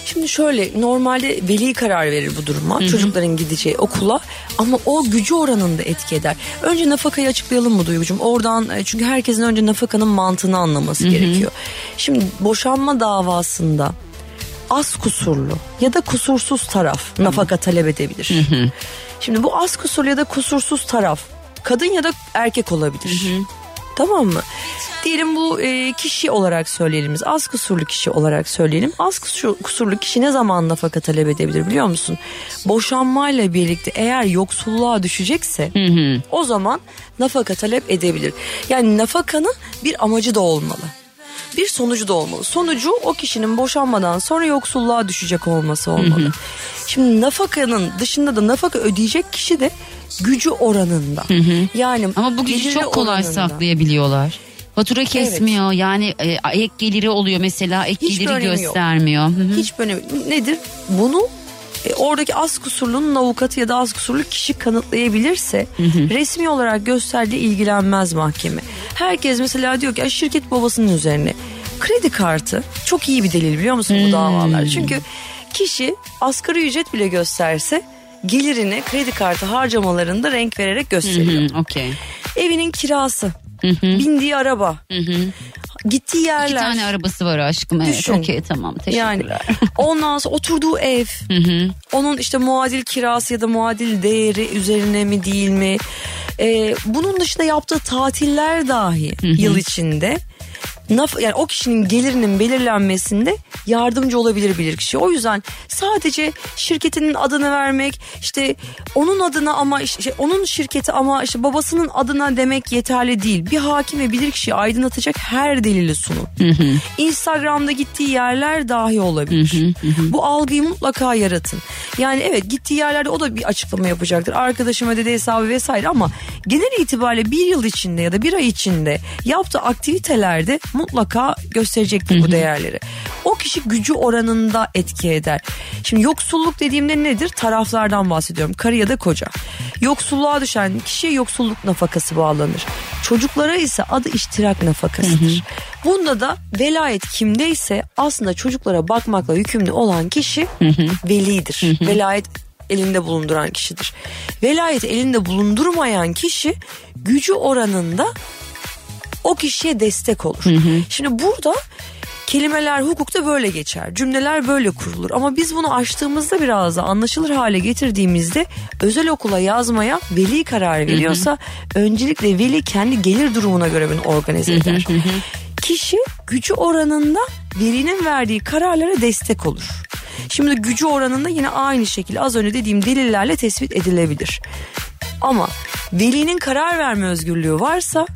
Şimdi şöyle normalde veli karar verir bu duruma çocukların gideceği okula ama o gücü oranında etki eder. Önce nafakayı açıklayalım mı Duygucuğum? Oradan e, çünkü herkesin önce nafakanın mantığını anlaması gerekiyor. Şimdi boşanma davasında az kusurlu ya da kusursuz taraf nafaka talep edebilir. Şimdi bu az kusurlu ya da kusursuz taraf kadın ya da erkek olabilir. Tamam mı? Diyelim bu e, kişi olarak söyleyelim biz. Az kusurlu kişi olarak söyleyelim. Az kusur- kusurlu kişi ne zaman nafaka talep edebilir biliyor musun? Boşanmayla birlikte eğer yoksulluğa düşecekse o zaman nafaka talep edebilir. Yani nafakanın bir amacı da olmalı. Bir sonucu da olmalı. Sonucu o kişinin boşanmadan sonra yoksulluğa düşecek olması olmalı. Şimdi nafakanın dışında da nafaka ödeyecek kişi de gücü oranında. Yani Ama bu gücü çok kolay oranında. saklayabiliyorlar. Fatura kesmiyor yani e, ek geliri oluyor mesela ek Hiçbir geliri yok. göstermiyor. Hı. Hiç önemi nedir? Bunu e, oradaki az kusurlunun avukatı ya da az kusurlu kişi kanıtlayabilirse resmi olarak gösterdiği ilgilenmez mahkeme. Herkes mesela diyor ki "Ay, şirket babasının üzerine kredi kartı çok iyi bir delil biliyor musun bu davalar? Çünkü kişi asgari ücret bile gösterse gelirini kredi kartı harcamalarında renk vererek gösteriyor. Hı, Okey. Evinin kirası, bindiği araba, gittiği yerler. İki tane arabası var aşkım evet. Düşün. Okey tamam Yani teşekkürler. ondan sonra oturduğu ev, onun işte muadil kirası ya da muadil değeri üzerine mi değil mi? Ee, bunun dışında yaptığı tatiller dahi yıl içinde yani o kişinin gelirinin belirlenmesinde yardımcı olabilir bilir kişi. O yüzden sadece şirketinin adını vermek işte onun adına ama işte şey, onun şirketi ama işte babasının adına demek yeterli değil. Bir hakim ve bilir kişiyi aydınlatacak her delili sunun. Instagram'da gittiği yerler dahi olabilir. Bu algıyı mutlaka yaratın. Yani evet gittiği yerlerde o da bir açıklama yapacaktır. Arkadaşım ödedi hesabı vesaire ama genel itibariyle bir yıl içinde ya da bir ay içinde yaptığı aktivitelerde mutlaka gösterecektir bu değerleri. O kişi gücü oranında etki eder. Şimdi yoksulluk dediğimde nedir? Taraflardan bahsediyorum. Karı ya da koca. Yoksulluğa düşen kişiye yoksulluk nafakası bağlanır. Çocuklara ise adı iştirak nafakasıdır. Bunda da velayet kimdeyse aslında çocuklara bakmakla yükümlü olan kişi velidir. Velayet elinde bulunduran kişidir. Velayet elinde bulundurmayan kişi gücü oranında o kişiye destek olur. Şimdi burada kelimeler hukukta böyle geçer. Cümleler böyle kurulur. Ama biz bunu açtığımızda biraz da anlaşılır hale getirdiğimizde özel okula yazmaya veli karar veriyorsa öncelikle veli kendi gelir durumuna göre bunu organize eder. Kişi gücü oranında velinin verdiği kararlara destek olur. Şimdi gücü oranında yine aynı şekilde az önce dediğim delillerle tespit edilebilir. Ama velinin karar verme özgürlüğü varsa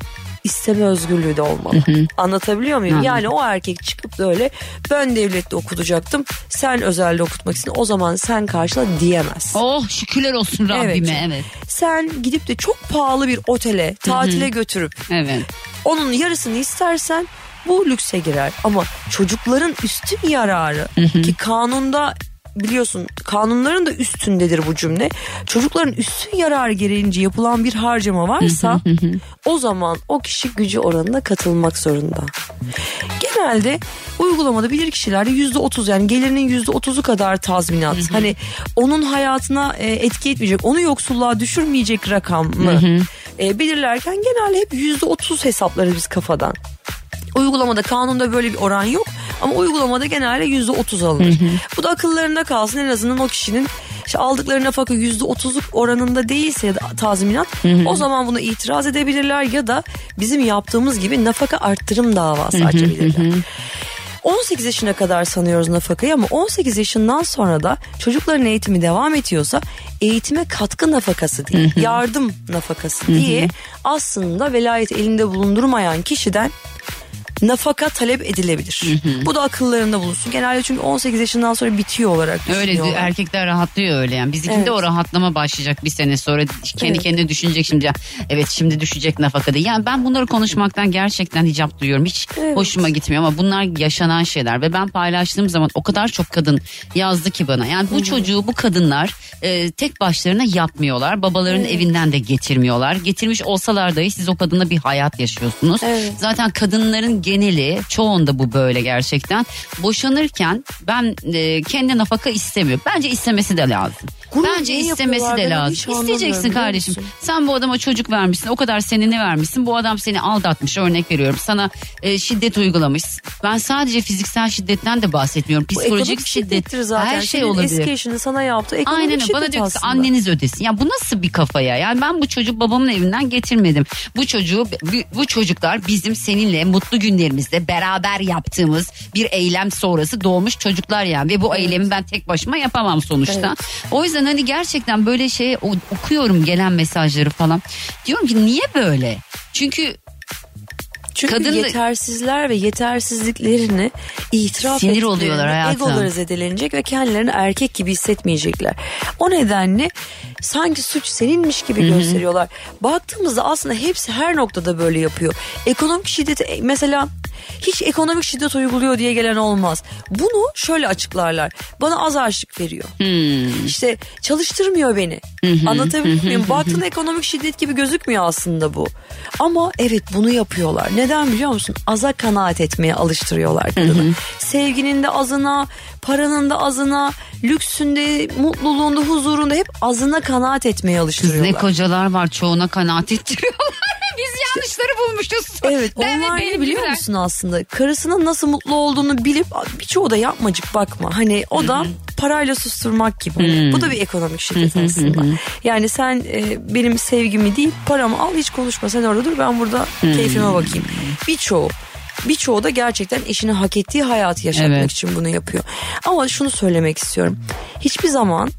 isteme özgürlüğü de olmalı. Anlatabiliyor muyum? Yani o erkek çıkıp da öyle ben devlette okutacaktım sen özelde okutmak istedin o zaman sen karşıla diyemez. Oh şükürler olsun Rabbime evet. Sen gidip de çok pahalı bir otele tatile götürüp Evet. onun yarısını istersen bu lükse girer. Ama çocukların üstün yararı ki kanunda biliyorsun kanunların da üstündedir bu cümle. Çocukların üstün yararı gereğince yapılan bir harcama varsa o zaman o kişi gücü oranına katılmak zorunda. Genelde uygulamada bilir kişilerde yüzde otuz yani gelirinin yüzde otuzu kadar tazminat. Hani onun hayatına e, etki etmeyecek, onu yoksulluğa düşürmeyecek rakam mı? E, belirlerken genelde hep yüzde otuz hesaplarız biz kafadan. Uygulamada kanunda böyle bir oran yok ama uygulamada genelde yüzde otuz alınır. Bu da akıllarında kalsın en azından o kişinin işte aldıkları nafaka yüzde otuzluk oranında değilse ya da tazminat o zaman buna itiraz edebilirler ya da bizim yaptığımız gibi nafaka arttırım davası açabilirler. 18 yaşına kadar sanıyoruz nafakayı ama 18 yaşından sonra da çocukların eğitimi devam ediyorsa eğitime katkı nafakası diye yardım nafakası diye aslında velayet elinde bulundurmayan kişiden nafaka talep edilebilir. Bu da akıllarında bulunsun. Genelde çünkü 18 yaşından sonra bitiyor olarak Öyle erkekler rahatlıyor öyle yani. Bizimkinde Evet. o rahatlama başlayacak bir sene sonra kendi Evet. kendine düşünecek şimdi. ya, Evet şimdi düşecek nafaka diye. Yani ben bunları konuşmaktan gerçekten hicap duyuyorum. Hiç Evet. hoşuma gitmiyor ama bunlar yaşanan şeyler ve ben paylaştığım zaman o kadar çok kadın yazdı ki bana. Yani bu çocuğu bu kadınlar e, tek başlarına yapmıyorlar. Babaların evinden de getirmiyorlar. Getirmiş olsalar dahi siz o kadınla bir hayat yaşıyorsunuz. Evet. Zaten kadınların geneli çoğunda bu böyle gerçekten. Boşanırken ben e, kendi nafaka istemiyor. Bence istemesi de lazım. Bunu Bence niye istemesi yapıyorlar? de Ben lazım. anlamıyorum, İsteyeceksin biliyor kardeşim. musun? Sen bu adama çocuk vermişsin. O kadar senini vermişsin. Bu adam seni aldatmış. Örnek veriyorum. Sana e, şiddet uygulamış. Ben sadece fiziksel şiddetten de bahsetmiyorum. Bu Psikolojik ekonomik şiddet. şiddettir zaten. Her şey Senin olabilir. eski eşinin sana yaptığı ekonomik Aynen öyle. şiddet Bana diyor ki aslında. anneniz ödesin. Ya bu nasıl bir kafaya? Yani ben bu çocuğu babamın evinden getirmedim. Bu çocuğu bu- çocuklar bizim seninle mutlu günlerimizde beraber yaptığımız bir eylem sonrası doğmuş çocuklar yani ve bu eylemi ben tek başıma yapamam sonuçta. O yüzden hani gerçekten böyle şey okuyorum gelen mesajları falan. Diyorum ki niye böyle? Çünkü Çünkü Kadın yetersizler ve yetersizliklerini itiraf Sinir oluyorlar hayatım. Egoları zedelenecek ve kendilerini erkek gibi hissetmeyecekler. O nedenle sanki suç seninmiş gibi gösteriyorlar. Baktığımızda aslında hepsi her noktada böyle yapıyor. Ekonomik şiddeti e, mesela hiç ekonomik şiddet uyguluyor diye gelen olmaz. Bunu şöyle açıklarlar. Bana az harçlık veriyor. Hmm. İşte çalıştırmıyor beni. Anlatabiliyor muyum? Baktığında ekonomik şiddet gibi gözükmüyor aslında bu. Ama evet bunu yapıyorlar. Neden biliyor musun? Aza kanaat etmeye alıştırıyorlar kadını. Sevginin de azına, paranın da azına, lüksünde, mutluluğunda, huzurunda hep azına kanaat etmeye Kız alıştırıyorlar. ne kocalar var çoğuna kanaat ettiriyorlar. Biz yanlışları bulmuşuz. Evet Ben onlar ne biliyor musun aslında? Karısının nasıl mutlu olduğunu bilip birçoğu da yapmacık bakma. Hani o da parayla susturmak gibi. Bu da bir ekonomik şiddet aslında. Yani sen e, benim sevgimi değil paramı al hiç konuşma sen orada dur ben burada keyfime bakayım. Birçoğu Birçoğu da gerçekten eşine hak ettiği hayatı yaşatmak Evet. için bunu yapıyor. Ama şunu söylemek istiyorum. Hiçbir zaman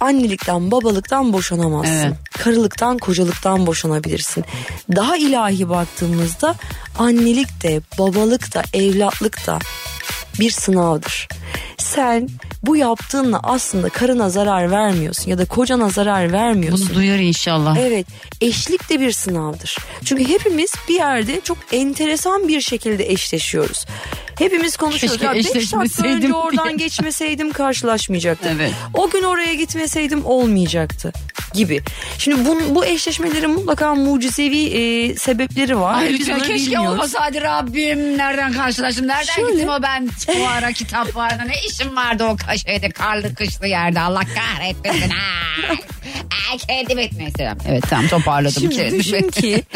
annelikten babalıktan boşanamazsın. Evet. Karılıktan kocalıktan boşanabilirsin. Daha ilahi baktığımızda annelik de babalık da evlatlık da bir sınavdır. Sen bu yaptığınla aslında karına zarar vermiyorsun ya da kocana zarar vermiyorsun. Bunu duyar inşallah. Evet eşlik de bir sınavdır. Çünkü hepimiz bir yerde çok enteresan bir şekilde eşleşiyoruz. Hepimiz konuşuyoruz. Keşke Ya beş dakika eşleşmeseydim önce oradan diye. geçmeseydim karşılaşmayacaktım. Evet. O gün oraya gitmeseydim olmayacaktı gibi. Şimdi bu, bu eşleşmelerin mutlaka mucizevi e, sebepleri var. Ay lütfen keşke bilmiyoruz. olmasaydı Rabbim. Nereden karşılaştım? Nereden Şöyle. gittim o ben bu ara kitap vardı. Ne işim vardı o kaşeyde karlı kışlı yerde. Allah kahretmesin. Kendim etmeyi selam. Evet tamam toparladım. Şimdi düşün ki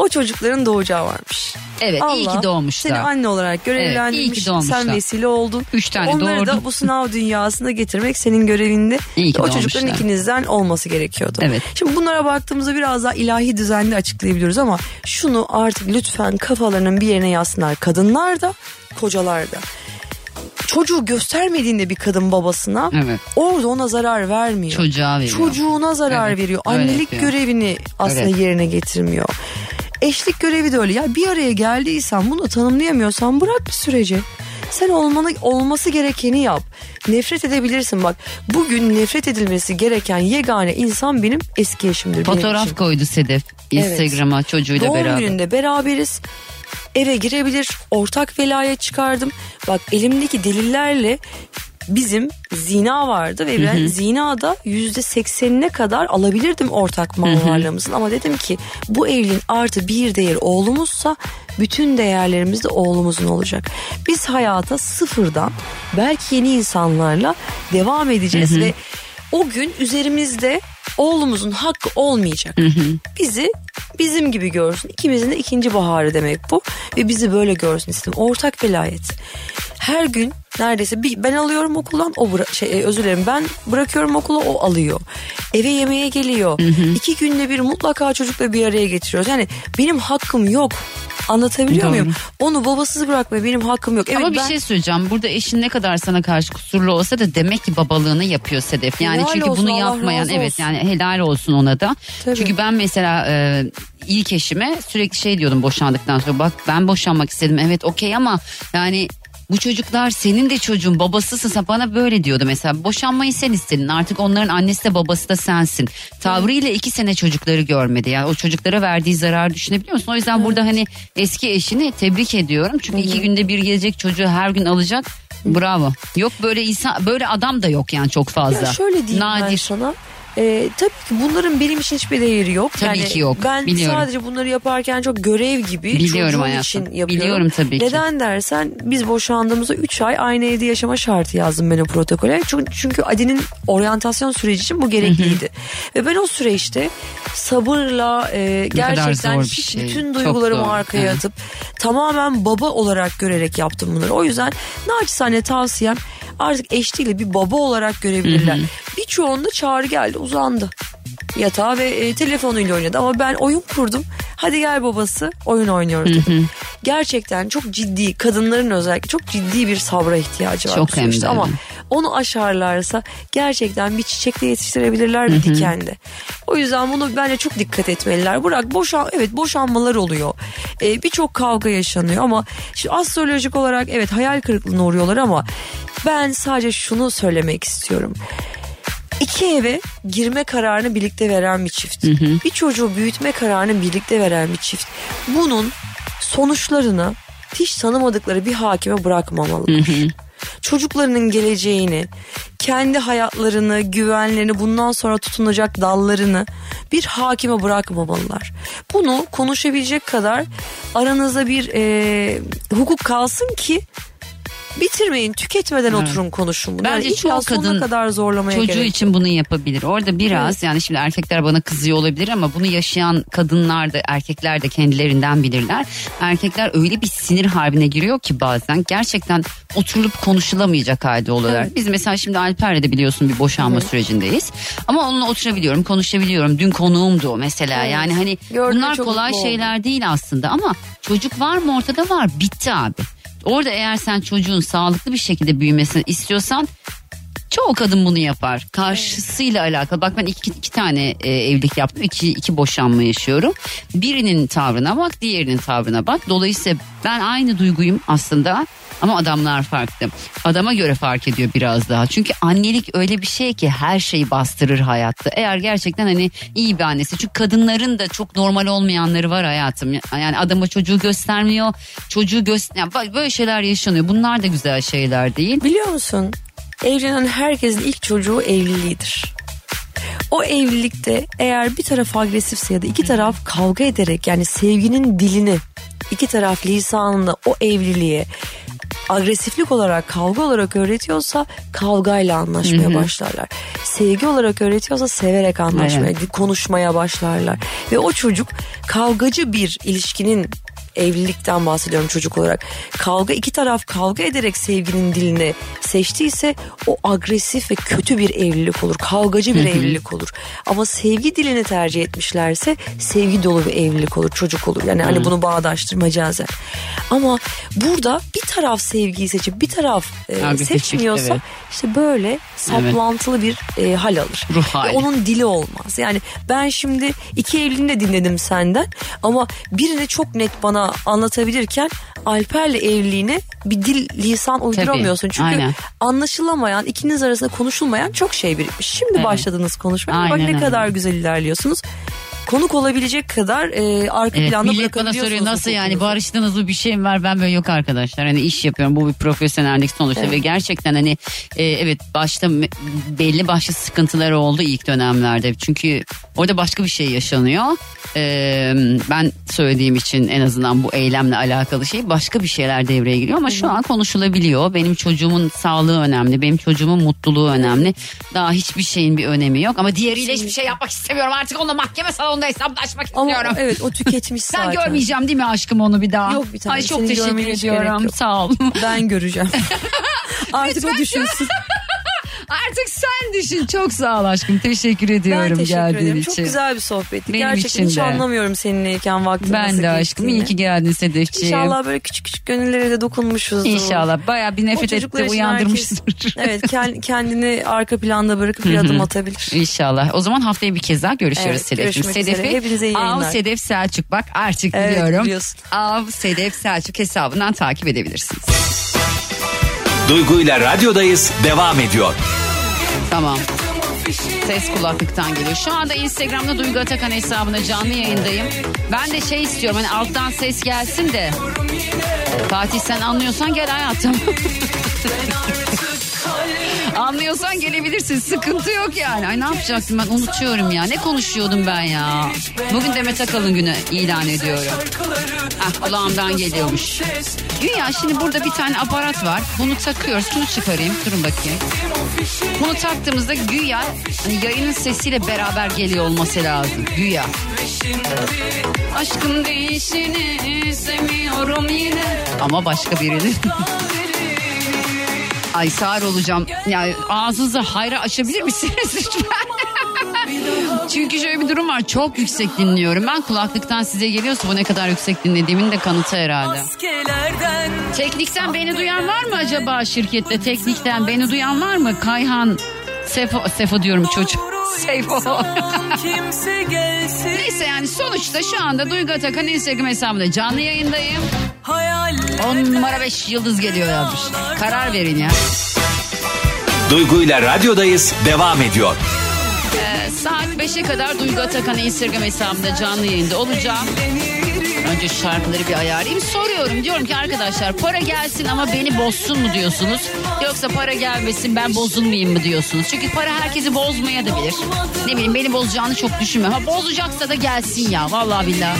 o çocukların doğacağı varmış. Evet iyi ki doğmuşlar. Seni anne olarak görevlendirmiş. Evet, sen vesile oldun. Üç tane Onları da doğurdum. bu sınav dünyasına getirmek senin görevinde. İyi ki o çocukların doğmuşlar. ikinizden olması gerekiyordu. Evet. Şimdi bunlara baktığımızda biraz daha ilahi düzenli açıklayabiliyoruz ama şunu artık lütfen kafalarının bir yerine yazsınlar. Kadınlar da kocalar da. Çocuğu göstermediğinde bir kadın babasına Evet. orada ona zarar vermiyor. Çocuğa veriyor. Çocuğuna zarar Evet, veriyor. Annelik görevini aslında Evet. yerine getirmiyor. Eşlik görevi de öyle. Ya bir araya geldiysen bunu tanımlayamıyorsan bırak bir sürece. Sen olmanı, olması gerekeni yap. Nefret edebilirsin bak. Bugün nefret edilmesi gereken yegane insan benim eski eşimdir. benim Fotoğraf için. koydu Sedef. Evet. Instagram'a çocuğuyla Doğum beraber. gününde beraberiz. Eve girebilir. Ortak velayet çıkardım. Bak elimdeki delillerle bizim zina vardı ve ben zinada yüzde seksenine kadar alabilirdim ortak mal varlığımızın. Ama dedim ki bu evliliğin artı bir değer oğlumuzsa bütün değerlerimiz de oğlumuzun olacak. Biz hayata sıfırdan belki yeni insanlarla devam edeceğiz ve o gün üzerimizde oğlumuzun hakkı olmayacak. Bizi bizim gibi görsün. İkimizin de ikinci baharı demek bu. Ve bizi böyle görsün istedim. Ortak velayet. Her gün neredeyse bir, ben alıyorum okuldan o bıra- şey e, özür dilerim ben bırakıyorum okula o alıyor. Eve yemeğe geliyor. İki günde bir mutlaka çocukla bir araya getiriyoruz. Yani benim hakkım yok. Anlatabiliyor Doğru. muyum? Onu babasız bırakmaya benim hakkım yok. Evet, Ama bir ben- şey söyleyeceğim. Burada eşin ne kadar sana karşı kusurlu olsa da demek ki babalığını yapıyor Sedef. Yani Helal çünkü olsun, bunu Allah yapmayan evet olsun. Yani helal olsun ona da. Tabii. Çünkü ben mesela e, ilk eşime sürekli şey diyordum boşandıktan sonra. Bak ben boşanmak istedim. Evet okey ama yani bu çocuklar senin de çocuğun babasısın. Sen bana böyle diyordu mesela. Boşanmayı sen istedin. Artık onların annesi de babası da sensin. Tavrıyla iki sene çocukları görmedi. Yani o çocuklara verdiği zarar düşünebiliyor musun? O yüzden burada hani eski eşini tebrik ediyorum. Çünkü iki günde bir gelecek çocuğu her gün alacak. Bravo. Yok böyle insan böyle adam da yok yani çok fazla. Ya şöyle diyeyim ben nadir. sana. Ee, tabii ki bunların benim için hiçbir değeri yok. Tabii yani ki yok, Ben biliyorum. sadece bunları yaparken çok görev gibi Biliyorum çocuğum hayatım, için yapıyorum. biliyorum tabii ki. Neden dersen biz boşandığımızda 3 ay aynı evde yaşama şartı yazdım ben o protokole. Çünkü, çünkü Adi'nin oryantasyon süreci için bu gerekliydi. Ve ben o süreçte sabırla e, gerçekten şey. bütün duygularımı arkaya evet. atıp tamamen baba olarak görerek yaptım bunları. O yüzden naçizane tavsiyem artık eş değil de bir baba olarak görebilirler. Birçoğunda çağrı geldi uzandı yatağa ve e, telefonuyla oynadı ama ben oyun kurdum. Hadi gel babası oyun oynuyoruz dedim. Gerçekten çok ciddi kadınların özellikle çok ciddi bir sabra ihtiyacı var. Çok hem de. Ama onu aşarlarsa gerçekten bir çiçekle yetiştirebilirler bir dikende. O yüzden bunu bence çok dikkat etmeliler. Bırak boşan evet boşanmalar oluyor. Ee, Birçok kavga yaşanıyor ama şu astrolojik olarak evet hayal kırıklığına uğruyorlar ama ben sadece şunu söylemek istiyorum. İki eve girme kararını birlikte veren bir çift. Bir çocuğu büyütme kararını birlikte veren bir çift. Bunun sonuçlarını hiç tanımadıkları bir hakime bırakmamalılar. Çocuklarının geleceğini, kendi hayatlarını, güvenlerini, bundan sonra tutunacak dallarını bir hakime bırakmamalılar. Bunu konuşabilecek kadar aranızda bir e, hukuk kalsın ki bitirmeyin, tüketmeden oturun konuşun bunu. Bence yani çoğu kadın kadar zorlamaya çocuğu gerek için bunu yapabilir. Orada biraz yani şimdi erkekler bana kızıyor olabilir ama bunu yaşayan kadınlar da erkekler de kendilerinden bilirler. Erkekler öyle bir sinir harbine giriyor ki bazen gerçekten oturulup konuşulamayacak halde oluyorlar. Biz mesela şimdi Alper'le de biliyorsun bir boşanma sürecindeyiz. Ama onunla oturabiliyorum, konuşabiliyorum. Dün konuğumdu o mesela. Evet. Yani hani Gördüğüme bunlar kolay şeyler değil aslında ama çocuk var mı ortada var. Bitti abi. Orada eğer sen çocuğun sağlıklı bir şekilde büyümesini istiyorsan Çoğu kadın bunu yapar. Karşısıyla alakalı. Bak ben iki, iki tane e, evlilik yaptım. iki, iki boşanma yaşıyorum. Birinin tavrına bak, diğerinin tavrına bak. Dolayısıyla ben aynı duyguyum aslında. Ama adamlar farklı. Adama göre fark ediyor biraz daha. Çünkü annelik öyle bir şey ki her şeyi bastırır hayatta. Eğer gerçekten hani iyi bir annesi. Çünkü kadınların da çok normal olmayanları var hayatım. Yani adama çocuğu göstermiyor. Çocuğu göster yani böyle şeyler yaşanıyor. Bunlar da güzel şeyler değil. Biliyor musun? Evlenen herkesin ilk çocuğu evliliğidir. O evlilikte eğer bir taraf agresifse ya da iki taraf kavga ederek yani sevginin dilini iki taraf lisanında o evliliğe agresiflik olarak kavga olarak öğretiyorsa kavgayla anlaşmaya başlarlar. Sevgi olarak öğretiyorsa severek anlaşmaya, konuşmaya başlarlar. Ve o çocuk kavgacı bir ilişkinin evlilikten bahsediyorum çocuk olarak. Kavga iki taraf kavga ederek sevginin dilini seçtiyse o agresif ve kötü bir evlilik olur. Kavgacı bir evlilik olur. Ama sevgi dilini tercih etmişlerse sevgi dolu bir evlilik olur. Çocuk olur. Yani hani bunu bağdaştırmacazen. Ama burada bir taraf sevgiyi seçip bir taraf e, seçmiyorsa evet. işte böyle saplantılı bir e, hal alır. Ruh Ve hali. onun dili olmaz. Yani ben şimdi iki evliliğini de dinledim senden ama birini çok net bana anlatabilirken Alper'le evliliğine bir dil lisan uyduramıyorsun. Çünkü aynen. anlaşılamayan ikiniz arasında konuşulmayan çok şey birikmiş. Şimdi Evet. başladınız konuşmaya. Bak Aynen ne öyle. kadar güzel ilerliyorsunuz. Konuk olabilecek kadar e, arka Evet, planda millet bana soruyor nasıl yani? barıştınız mı? Bir şey mi var? Ben böyle yok arkadaşlar. Hani iş yapıyorum. Bu bir profesyonellik sonuçta Evet. ve gerçekten hani e, evet başta belli başlı sıkıntıları oldu ilk dönemlerde. Çünkü orada başka bir şey yaşanıyor. E, ben söylediğim için en azından bu eylemle alakalı şey başka bir şeyler devreye giriyor ama şu an konuşulabiliyor. Benim çocuğumun sağlığı önemli. Benim çocuğumun mutluluğu önemli. Daha hiçbir şeyin bir önemi yok. Ama diğeriyle hiçbir şey yapmak istemiyorum. Artık onunla mahkeme salonunda hesaplaşmak Ama istiyorum. evet o tüketmiş Ben zaten. görmeyeceğim değil mi aşkım onu bir daha? Yok bir tane, Ay çok seni teşekkür görmene hiç gerek ediyorum. yok. Sağ ol. Ben göreceğim. Artık o düşünsün. Artık sen düşün çok sağ ol aşkım. Teşekkür ediyorum ben teşekkür geldiğin ederim. için. Çok güzel bir sohbetti. Benim Gerçekten için hiç de. anlamıyorum seninleyken vaktin Ben nasıl de aşkım iyi ki geldin Sedefciğim. İnşallah böyle küçük küçük gönüllere de dokunmuşuzdur. İnşallah baya bir nefret etti için uyandırmıştır. herkes- evet kend- kendini arka planda bırakıp bir adım atabilir. İnşallah. O zaman haftaya bir kez daha görüşürüz Evet, üzere. Sedef'i Hepinize iyi Av yayınlar. Sedef Selçuk bak artık Evet, biliyorum. biliyorsun. Av Sedef Selçuk hesabından takip edebilirsiniz. Duygu ile radyodayız devam ediyor. Tamam. Ses kulaklıktan geliyor. Şu anda Instagram'da Duygu Atakan hesabına canlı yayındayım. Ben de şey istiyorum hani alttan ses gelsin de. Fatih sen anlıyorsan gel hayatım. Anlıyorsan gelebilirsin. Sıkıntı yok yani. Ay ne yapacaktım ben unutuyorum ya. Ne konuşuyordum ben ya. Bugün Demet Akalın günü ilan ediyorum. Ah kulağımdan geliyormuş. Güya şimdi burada bir tane aparat var. Bunu takıyoruz. Şunu çıkarayım. Durun bakayım. Bunu taktığımızda güya hani yayının sesiyle beraber geliyor olması lazım. Güya. Aşkın değişini sevmiyorum yine. Ama başka birini. Ay sağır olacağım. Yani ağzınızı hayra açabilir misiniz lütfen? Çünkü şöyle bir durum var. Çok yüksek dinliyorum. Ben kulaklıktan size geliyorsa bu ne kadar yüksek dinlediğimin de kanıtı herhalde. Teknikten beni duyan var mı acaba şirkette? Teknikten beni duyan var mı? Kayhan Sefo, Sefo diyorum çocuk. Sefo. Neyse yani sonuçta şu anda Duygu Atakan Instagram hesabında canlı yayındayım. 10 numara 5 yıldız geliyor yazmış. Karar verin ya. Duygu ile radyodayız devam ediyor. Ee, saat 5'e kadar Duygu Atakan Instagram hesabında canlı yayında olacağım. Önce şarkıları bir ayarlayayım. Soruyorum diyorum ki arkadaşlar para gelsin ama beni bozsun mu diyorsunuz? Yoksa para gelmesin ben bozulmayayım mı diyorsunuz? Çünkü para herkesi bozmaya da bilir. Ne bileyim beni bozacağını çok düşünme. Ha bozacaksa da gelsin ya vallahi billahi.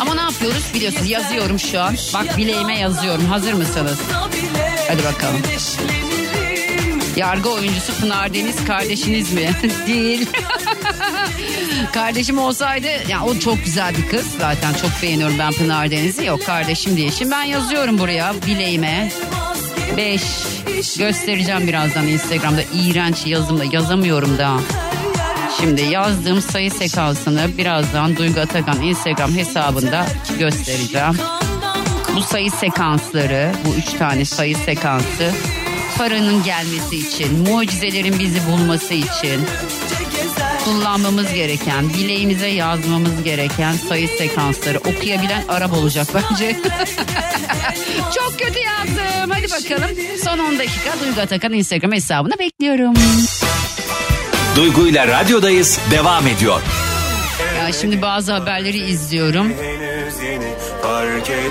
Ama ne yapıyoruz biliyorsunuz yazıyorum şu an. Bak bileğime yazıyorum. Hazır mısınız? Hadi bakalım. Yargı oyuncusu Pınar Deniz kardeşiniz mi? Değil. Kardeşim olsaydı ya o çok güzel bir kız. Zaten çok beğeniyorum ben Pınar Deniz'i. Yok kardeşim diye. Şimdi ben yazıyorum buraya bileğime. 5 göstereceğim birazdan Instagram'da iğrenç yazımla yazamıyorum da. Şimdi yazdığım sayı sekansını birazdan Duygu Atakan Instagram hesabında göstereceğim. Bu sayı sekansları, bu üç tane sayı sekansı paranın gelmesi için, mucizelerin bizi bulması için kullanmamız gereken, bileğimize yazmamız gereken sayı sekansları okuyabilen Arap olacak bence. Çok kötü yazdım. Hadi bakalım. Son 10 dakika Duygu Atakan Instagram hesabına bekliyorum. Duygu ile radyodayız devam ediyor. Ya şimdi bazı haberleri izliyorum.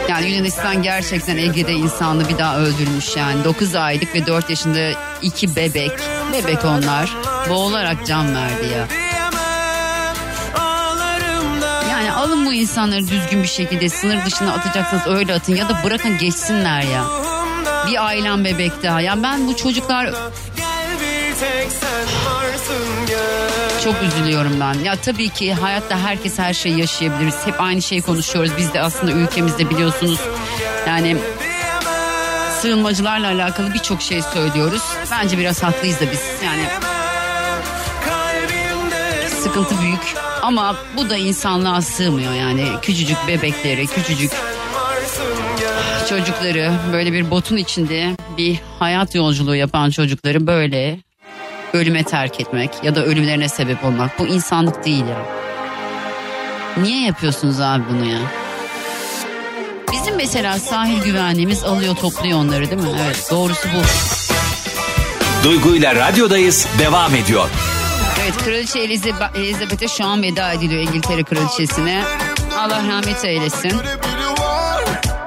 Yani Yunanistan gerçekten Ege'de insanlı bir daha öldürmüş yani. 9 aylık ve 4 yaşında iki bebek, bebek onlar boğularak can verdi ya. Alın bu insanları düzgün bir şekilde sınır dışına atacaksınız öyle atın ya da bırakın geçsinler ya. Bir ailem bebek daha. Yani ben bu çocuklar çok üzülüyorum ben. Ya tabii ki hayatta herkes her şeyi yaşayabiliriz. Hep aynı şeyi konuşuyoruz. Biz de aslında ülkemizde biliyorsunuz. Yani sığınmacılarla alakalı birçok şey söylüyoruz. Bence biraz haklıyız da biz. Yani sıkıntı büyük. Ama bu da insanlığa sığmıyor yani. Küçücük bebekleri, küçücük çocukları böyle bir botun içinde bir hayat yolculuğu yapan çocukları böyle ölüme terk etmek ya da ölümlerine sebep olmak bu insanlık değil ya. Niye yapıyorsunuz abi bunu ya? Bizim mesela sahil güvenliğimiz alıyor topluyor onları değil mi? Evet doğrusu bu. Duygu ile radyodayız devam ediyor. Evet Kraliçe Elizabeth'e şu an veda ediliyor İngiltere Kraliçesi'ne. Allah rahmet eylesin.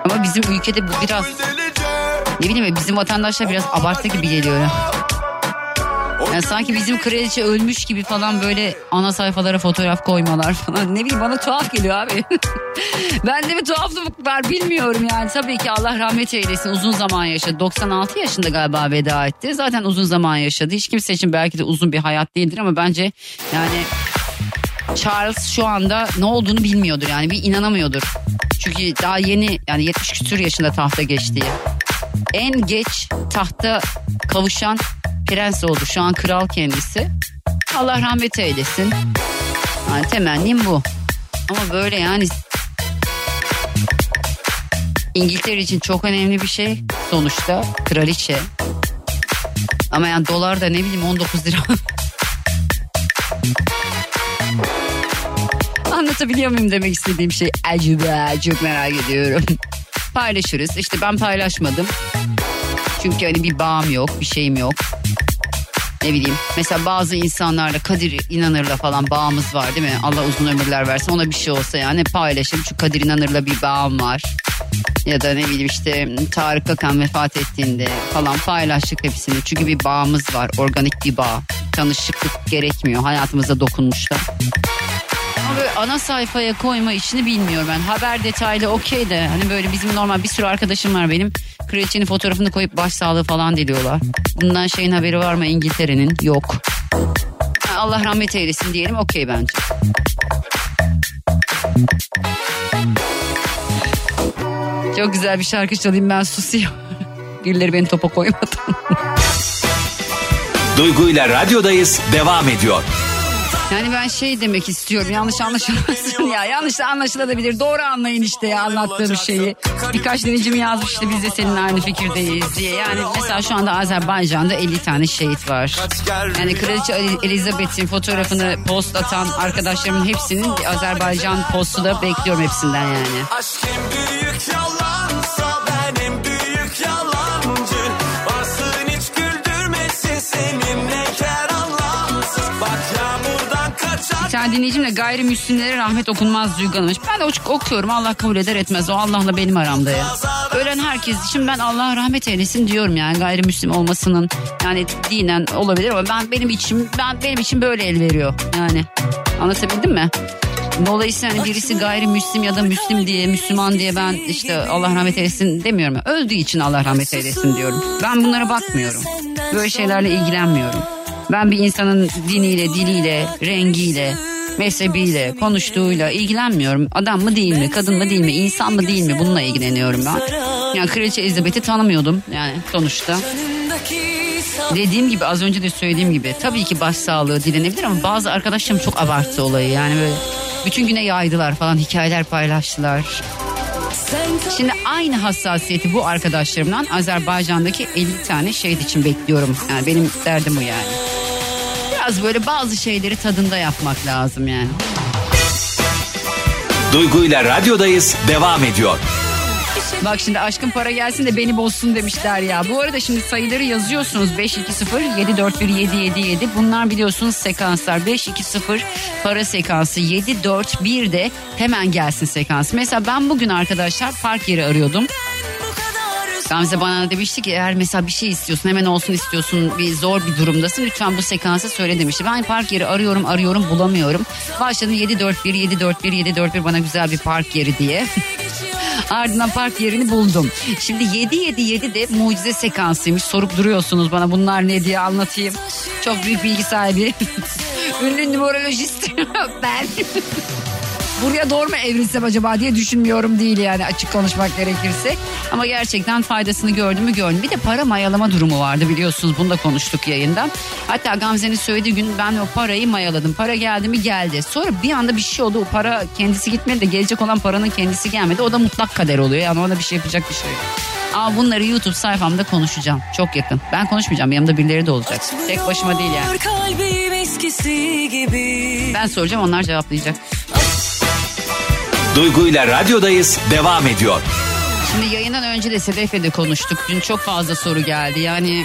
Ama bizim ülkede bu biraz ne bileyim bizim vatandaşlar biraz abartı gibi geliyor ya. Yani sanki bizim kraliçe ölmüş gibi falan böyle ana sayfalara fotoğraf koymalar falan. Ne bileyim bana tuhaf geliyor abi. Bende bir tuhaflık var bilmiyorum yani. Tabii ki Allah rahmet eylesin uzun zaman yaşadı. 96 yaşında galiba veda etti. Zaten uzun zaman yaşadı. Hiç kimse için belki de uzun bir hayat değildir ama bence yani Charles şu anda ne olduğunu bilmiyordur yani bir inanamıyordur. Çünkü daha yeni yani 70 küsur yaşında tahta geçti. En geç tahta kavuşan Prens oldu. Şu an kral kendisi. Allah rahmet eylesin. Yani temennim bu. Ama böyle yani İngiltere için çok önemli bir şey sonuçta kraliçe. Ama yani dolar da ne bileyim 19 lira. Anlatabiliyor muyum demek istediğim şey? Acaba çok merak ediyorum. Paylaşırız. İşte ben paylaşmadım. Çünkü hani bir bağım yok, bir şeyim yok. Ne bileyim mesela bazı insanlarla Kadir İnanır'la falan bağımız var değil mi? Allah uzun ömürler versin ona bir şey olsa yani paylaşırım. Şu Kadir İnanır'la bir bağım var. Ya da ne bileyim işte Tarık Akan vefat ettiğinde falan paylaştık hepsini. Çünkü bir bağımız var organik bir bağ. Tanışıklık gerekmiyor hayatımıza dokunmuşlar. Böyle ana sayfaya koyma işini bilmiyorum ben. Haber detaylı okey de hani böyle bizim normal bir sürü arkadaşım var benim. Kraliçenin fotoğrafını koyup başsağlığı falan diliyorlar. Bundan şeyin haberi var mı İngiltere'nin? Yok. Allah rahmet eylesin diyelim okey bence. Çok güzel bir şarkı çalayım ben susayım. Birileri beni topa koymadı. Duygu ile radyodayız devam ediyor. Yani ben şey demek istiyorum yanlış anlaşılmasın ya yanlış da anlaşılabilir doğru anlayın işte ya anlattığım şeyi. Birkaç dinleyicim yazmış işte biz de seninle aynı fikirdeyiz diye. Yani mesela şu anda Azerbaycan'da 50 tane şehit var. Yani Kraliçe Elizabeth'in fotoğrafını post atan arkadaşlarımın hepsinin Azerbaycan postu da bekliyorum hepsinden yani. Aşk en büyük yalansa tane dinleyicim de gayrimüslimlere rahmet okunmaz Duygu. Ben de ok- okuyorum Allah kabul eder etmez o Allah'la benim aramda ya. Ölen herkes için ben Allah rahmet eylesin diyorum yani gayrimüslim olmasının yani dinen olabilir ama ben benim içim ben benim için böyle el veriyor yani anlatabildim mi? Dolayısıyla hani birisi gayrimüslim ya da müslim diye Müslüman diye ben işte Allah rahmet eylesin demiyorum. Öldüğü için Allah rahmet eylesin diyorum. Ben bunlara bakmıyorum. Böyle şeylerle ilgilenmiyorum. Ben bir insanın diniyle, diliyle, rengiyle, mezhebiyle, konuştuğuyla ilgilenmiyorum. Adam mı değil mi, kadın mı değil mi, insan mı değil mi bununla ilgileniyorum ben. Yani Kraliçe Elizabeth'i tanımıyordum yani sonuçta. Dediğim gibi az önce de söylediğim gibi tabii ki başsağlığı dilenebilir ama bazı arkadaşlarım çok abarttı olayı. Yani böyle bütün güne yaydılar falan hikayeler paylaştılar. Şimdi aynı hassasiyeti bu arkadaşlarımdan Azerbaycan'daki 50 tane şehit için bekliyorum. Yani benim derdim o yani. Biraz böyle bazı şeyleri tadında yapmak lazım yani. Duygu ile radyodayız devam ediyor. Bak şimdi aşkın para gelsin de beni bozsun demişler ya. Bu arada şimdi sayıları yazıyorsunuz 520 741 777. Bunlar biliyorsunuz sekanslar. 520 para sekansı 741 de hemen gelsin sekansı. Mesela ben bugün arkadaşlar park yeri arıyordum. Gamze bana demişti ki eğer mesela bir şey istiyorsun hemen olsun istiyorsun bir zor bir durumdasın lütfen bu sekansı söyle demişti. Ben park yeri arıyorum arıyorum bulamıyorum. Başladım 741 741 741 bana güzel bir park yeri diye. Ardından park yerini buldum. Şimdi 777 de mucize sekansıymış. Sorup duruyorsunuz bana bunlar ne diye anlatayım. Çok büyük bilgi sahibi. Ünlü numerolojist ben. Buraya doğru mu evrilsem acaba diye düşünmüyorum değil yani açık konuşmak gerekirse. Ama gerçekten faydasını gördüm mü gördüm. Bir de para mayalama durumu vardı biliyorsunuz bunu da konuştuk yayında. Hatta Gamze'nin söylediği gün ben o parayı mayaladım. Para geldi mi geldi. Sonra bir anda bir şey oldu o para kendisi gitmedi de gelecek olan paranın kendisi gelmedi. O da mutlak kader oluyor yani ona bir şey yapacak bir şey yok. Ama bunları YouTube sayfamda konuşacağım. Çok yakın. Ben konuşmayacağım. Yanımda birileri de olacak. Tek başıma değil yani. Ben soracağım onlar cevaplayacak. Duygu ile radyodayız devam ediyor. Şimdi yayından önce de Sedef'le de konuştuk. Dün çok fazla soru geldi. Yani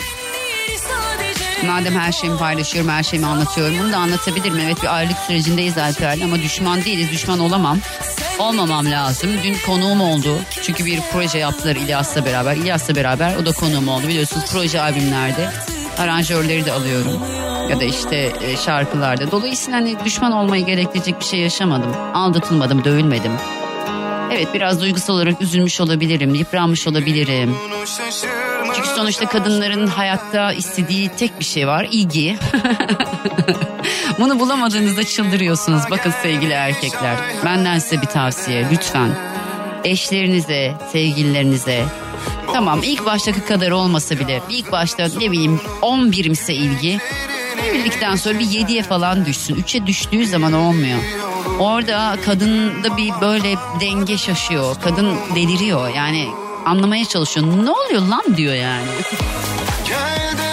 madem her şeyimi paylaşıyorum, her şeyimi anlatıyorum. Bunu da anlatabilirim. Evet bir ayrılık sürecindeyiz Alper'le ama düşman değiliz. Düşman olamam. Olmamam lazım. Dün konuğum oldu. Çünkü bir proje yaptılar İlyas'la beraber. İlyas'la beraber o da konuğum oldu. Biliyorsunuz proje albümlerde aranjörleri de alıyorum. Ya da işte e, şarkılarda. Dolayısıyla hani düşman olmayı gerektirecek bir şey yaşamadım. Aldatılmadım, dövülmedim. Evet biraz duygusal olarak üzülmüş olabilirim, yıpranmış olabilirim. Çünkü sonuçta kadınların hayatta istediği tek bir şey var, ilgi. Bunu bulamadığınızda çıldırıyorsunuz. Bakın sevgili erkekler, benden size bir tavsiye lütfen. Eşlerinize, sevgililerinize Tamam ilk baştaki kadar olmasa bile ilk başta ne bileyim 10 birimse ilgi evlilikten sonra bir 7'ye falan düşsün. 3'e düştüğü zaman olmuyor. Orada kadında bir böyle denge şaşıyor. Kadın deliriyor yani anlamaya çalışıyor. Ne oluyor lan diyor yani. Gel de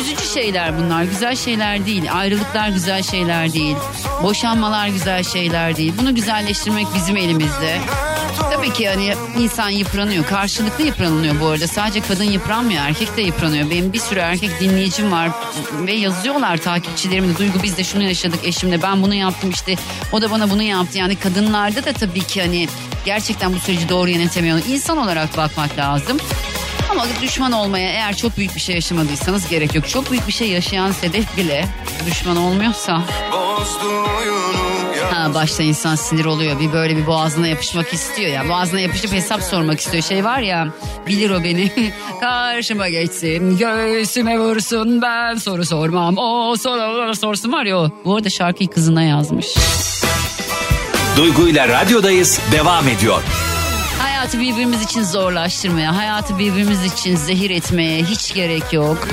Üzücü şeyler bunlar. Güzel şeyler değil. Ayrılıklar güzel şeyler değil. Boşanmalar güzel şeyler değil. Bunu güzelleştirmek bizim elimizde. Tabii ki hani insan yıpranıyor. Karşılıklı yıpranılıyor bu arada. Sadece kadın yıpranmıyor. Erkek de yıpranıyor. Benim bir sürü erkek dinleyicim var. Ve yazıyorlar takipçilerim. Duygu biz de şunu yaşadık eşimle. Ben bunu yaptım işte. O da bana bunu yaptı. Yani kadınlarda da tabii ki hani gerçekten bu süreci doğru yönetemiyor. İnsan olarak bakmak lazım. Ama düşman olmaya eğer çok büyük bir şey yaşamadıysanız gerek yok. Çok büyük bir şey yaşayan Sedef bile düşman olmuyorsa ha, başta insan sinir oluyor. Bir böyle bir boğazına yapışmak istiyor ya. Boğazına yapışıp hesap sormak istiyor. Şey var ya bilir o beni. Karşıma geçsin göğsüme vursun ben soru sormam. O soru sorsun var ya o. Bu arada şarkıyı kızına yazmış. Duygu ile radyodayız devam ediyor. Hayatı birbirimiz için zorlaştırmaya, hayatı birbirimiz için zehir etmeye hiç gerek yok.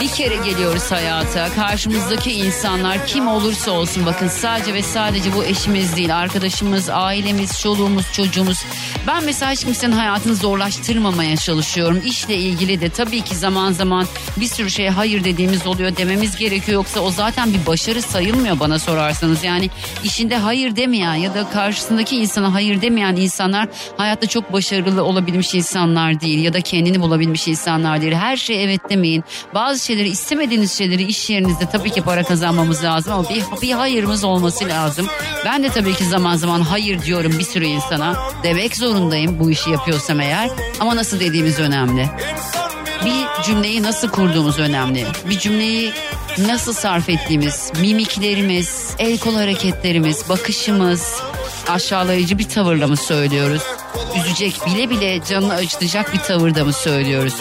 Bir kere geliyoruz hayata. Karşımızdaki insanlar kim olursa olsun bakın sadece ve sadece bu eşimiz değil. Arkadaşımız, ailemiz, çoluğumuz, çocuğumuz. Ben mesela hiç kimsenin hayatını zorlaştırmamaya çalışıyorum. İşle ilgili de tabii ki zaman zaman bir sürü şeye hayır dediğimiz oluyor dememiz gerekiyor. Yoksa o zaten bir başarı sayılmıyor bana sorarsanız. Yani işinde hayır demeyen ya da karşısındaki insana hayır demeyen insanlar hayatta çok başarılı olabilmiş insanlar değil. Ya da kendini bulabilmiş insanlar değil. Her şeye evet demeyin. Bazı şeyleri istemediğiniz şeyleri iş yerinizde tabii ki para kazanmamız lazım ama bir, bir hayırımız olması lazım. Ben de tabii ki zaman zaman hayır diyorum bir sürü insana. Demek zorundayım bu işi yapıyorsam eğer. Ama nasıl dediğimiz önemli. Bir cümleyi nasıl kurduğumuz önemli. Bir cümleyi nasıl sarf ettiğimiz, mimiklerimiz, el kol hareketlerimiz, bakışımız, aşağılayıcı bir tavırla mı söylüyoruz? Üzecek bile bile canını acıtacak bir tavırda mı söylüyoruz?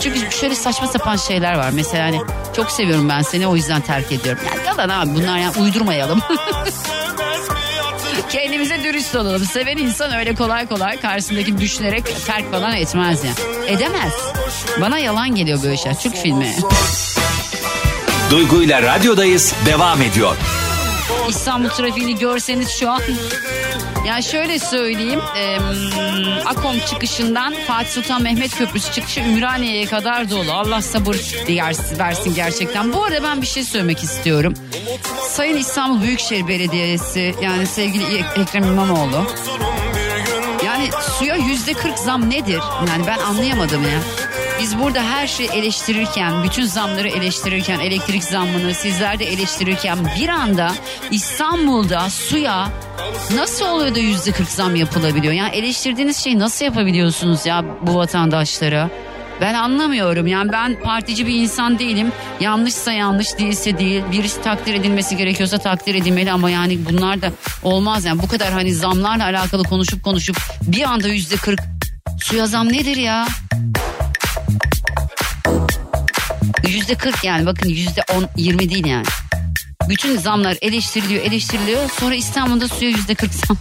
Çünkü şöyle saçma sapan şeyler var. Mesela hani çok seviyorum ben seni o yüzden terk ediyorum. Yani yalan abi bunlar ya uydurmayalım. Kendimize dürüst olalım. Seven insan öyle kolay kolay karşısındaki düşünerek terk falan etmez ya. Edemez. Bana yalan geliyor böyle şeyler. Türk filmi. Duygu ile radyodayız devam ediyor. İstanbul trafiğini görseniz şu an. Ya şöyle söyleyeyim. e, Akom çıkışından Fatih Sultan Mehmet Köprüsü çıkışı Ümraniye'ye kadar dolu. Allah sabır versin gerçekten. Bu arada ben bir şey söylemek istiyorum. Sayın İstanbul Büyükşehir Belediyesi yani sevgili Ekrem İmamoğlu. Yani suya yüzde kırk zam nedir? Yani ben anlayamadım ya. Biz burada her şeyi eleştirirken, bütün zamları eleştirirken, elektrik zammını sizler de eleştirirken bir anda İstanbul'da suya nasıl oluyor da yüzde kırk zam yapılabiliyor? Yani eleştirdiğiniz şeyi nasıl yapabiliyorsunuz ya bu vatandaşlara? Ben anlamıyorum yani ben partici bir insan değilim. Yanlışsa yanlış değilse değil. Birisi takdir edilmesi gerekiyorsa takdir edilmeli ama yani bunlar da olmaz yani bu kadar hani zamlarla alakalı konuşup konuşup bir anda yüzde kırk suya zam nedir ya? Yüzde kırk yani bakın yüzde on yirmi değil yani. Bütün zamlar eleştiriliyor eleştiriliyor sonra İstanbul'da suya yüzde kırk zam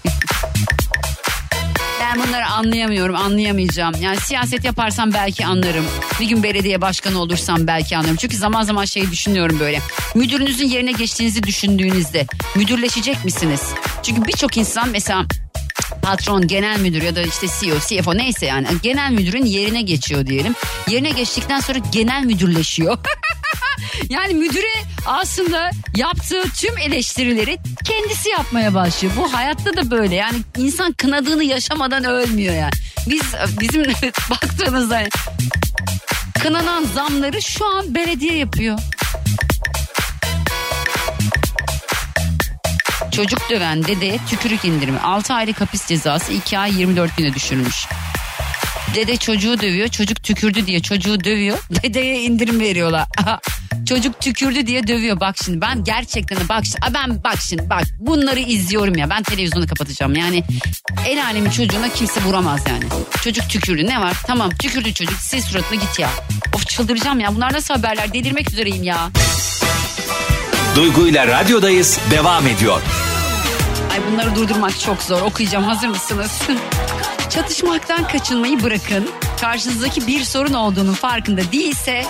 Ben bunları anlayamıyorum anlayamayacağım. Yani siyaset yaparsam belki anlarım. Bir gün belediye başkanı olursam belki anlarım. Çünkü zaman zaman şey düşünüyorum böyle. Müdürünüzün yerine geçtiğinizi düşündüğünüzde müdürleşecek misiniz? Çünkü birçok insan mesela patron, genel müdür ya da işte CEO, CFO neyse yani genel müdürün yerine geçiyor diyelim. Yerine geçtikten sonra genel müdürleşiyor. yani müdüre aslında yaptığı tüm eleştirileri kendisi yapmaya başlıyor. Bu hayatta da böyle yani insan kınadığını yaşamadan ölmüyor yani. Biz bizim baktığımızda kınanan zamları şu an belediye yapıyor. Çocuk döven dedeye tükürük indirimi 6 aylık hapis cezası 2 ay 24 güne düşürülmüş. Dede çocuğu dövüyor çocuk tükürdü diye çocuğu dövüyor dedeye indirim veriyorlar. Çocuk tükürdü diye dövüyor. Bak şimdi ben gerçekten bak şimdi, ben bak şimdi bak bunları izliyorum ya. Ben televizyonu kapatacağım. Yani el alemin çocuğuna kimse vuramaz yani. Çocuk tükürdü ne var? Tamam tükürdü çocuk. Sil suratına git ya. Of çıldıracağım ya. Bunlar nasıl haberler? Delirmek üzereyim ya. Duygu ile radyodayız devam ediyor. Ay bunları durdurmak çok zor. Okuyacağım. Hazır mısınız? Çatışmaktan kaçınmayı bırakın. Karşınızdaki bir sorun olduğunun farkında değilse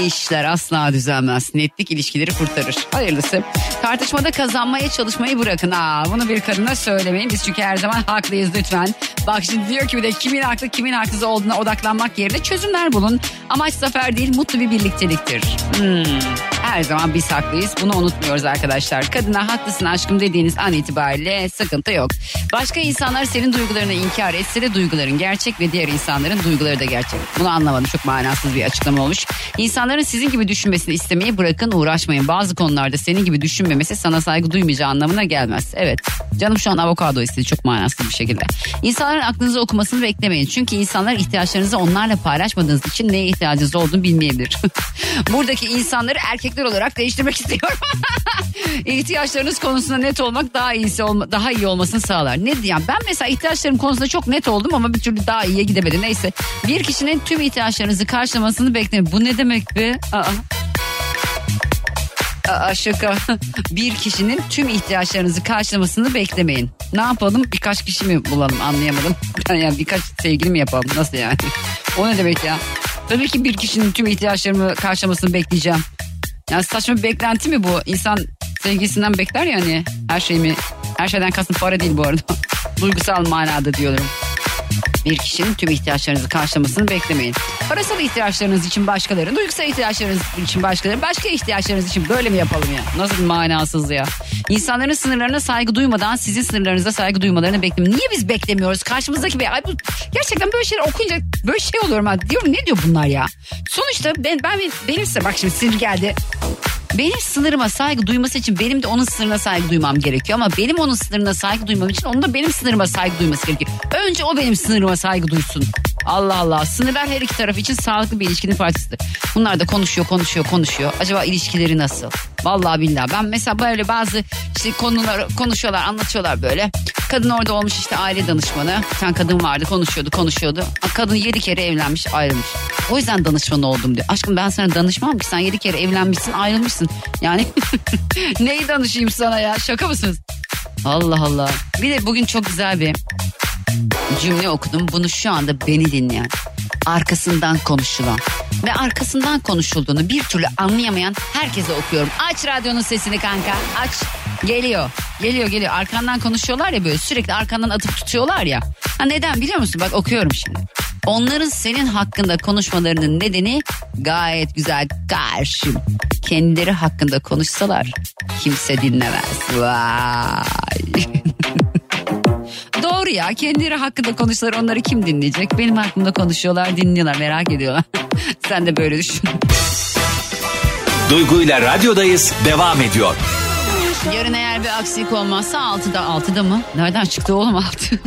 işler asla düzelmez. Netlik ilişkileri kurtarır. Hayırlısı. Tartışmada kazanmaya çalışmayı bırakın. Aa, bunu bir kadına söylemeyin. Biz çünkü her zaman haklıyız lütfen. Bak şimdi diyor ki bir de kimin haklı kimin haksız olduğuna odaklanmak yerine çözümler bulun. Amaç zafer değil mutlu bir birlikteliktir. Hmm, Her zaman biz haklıyız. Bunu unutmuyoruz arkadaşlar. Kadına haklısın aşkım dediğiniz an itibariyle sıkıntı yok. Başka insanlar senin duygularını inkar etse de duyguların gerçek ve diğer insanların duyguları da gerçek. Bunu anlamadım. Çok manasız bir açıklama olmuş. İnsanların sizin gibi düşünmesini istemeyi bırakın uğraşmayın. Bazı konularda senin gibi düşünmemesi sana saygı duymayacağı anlamına gelmez. Evet. Canım şu an avokado istedi çok manasız bir şekilde. İnsanların aklınızı okumasını beklemeyin. Çünkü insanlar ihtiyaçlarınızı onlarla paylaşmadığınız için neye ihtiyacınız olduğunu bilmeyebilir. Buradaki insanları erkekler olarak değiştirmek istiyorum. İhtiyaçlarınız konusunda net olmak daha iyisi olma, daha iyi olmasını sağlar. Ne diyeyim ben mesela ihtiyaçlarım konusunda çok net oldum ama bir türlü daha iyiye gidemedim. Neyse bir kişinin tüm ihtiyaçlarınızı karşılamasını beklemeyin. Bu ne demek be? Aa. Aa, şaka. Bir kişinin tüm ihtiyaçlarınızı karşılamasını beklemeyin. Ne yapalım? Birkaç kişi mi bulalım? Anlayamadım. Yani birkaç sevgili mi yapalım? Nasıl yani? O ne demek ya? Tabii ki bir kişinin tüm ihtiyaçlarımı karşılamasını bekleyeceğim. Yani saçma bir beklenti mi bu? İnsan sevgisinden bekler ya hani her şeyimi. Her şeyden kastım para değil bu arada. Duygusal manada diyorum. Bir kişinin tüm ihtiyaçlarınızı karşılamasını beklemeyin. Parasal ihtiyaçlarınız için başkaları, duygusal ihtiyaçlarınız için başkaları, başka ihtiyaçlarınız için böyle mi yapalım ya? Nasıl bir manasız ya? İnsanların sınırlarına saygı duymadan sizin sınırlarınıza saygı duymalarını beklemeyin. Niye biz beklemiyoruz? Karşımızdaki bir... Ay bu, gerçekten böyle şeyler okuyunca böyle şey oluyorum. Ha. Diyorum ne diyor bunlar ya? Sonuçta ben, ben benim size bak şimdi sinir geldi. Benim sınırıma saygı duyması için benim de onun sınırına saygı duymam gerekiyor. Ama benim onun sınırına saygı duymam için onun da benim sınırıma saygı duyması gerekiyor. Önce o benim sınırıma saygı duysun. Allah Allah. Sınırlar her iki taraf için sağlıklı bir ilişkinin parçasıdır. Bunlar da konuşuyor, konuşuyor, konuşuyor. Acaba ilişkileri nasıl? Vallahi billahi. Ben mesela böyle bazı işte konuları konuşuyorlar, anlatıyorlar böyle. Kadın orada olmuş işte aile danışmanı. Bir tane kadın vardı, konuşuyordu, konuşuyordu. Kadın yedi kere evlenmiş, ayrılmış. O yüzden danışman oldum diyor. Aşkım ben sana danışmam ki sen yedi kere evlenmişsin, ayrılmışsın. Yani neyi danışayım sana ya? Şaka mısınız? Allah Allah. Bir de bugün çok güzel bir cümle okudum. Bunu şu anda beni dinleyen, arkasından konuşulan ve arkasından konuşulduğunu bir türlü anlayamayan herkese okuyorum. Aç radyonun sesini kanka. Aç. Geliyor. Geliyor geliyor. Arkandan konuşuyorlar ya böyle sürekli arkandan atıp tutuyorlar ya. Ha neden biliyor musun? Bak okuyorum şimdi. Onların senin hakkında konuşmalarının nedeni gayet güzel karşım. Kendileri hakkında konuşsalar kimse dinlemez. Vay. Doğru ya kendileri hakkında konuşsalar onları kim dinleyecek? Benim hakkımda konuşuyorlar dinliyorlar merak ediyorlar. Sen de böyle düşün. Duygu ile radyodayız devam ediyor. Yarın eğer bir aksilik olmazsa 6'da 6'da mı? Nereden çıktı oğlum 6?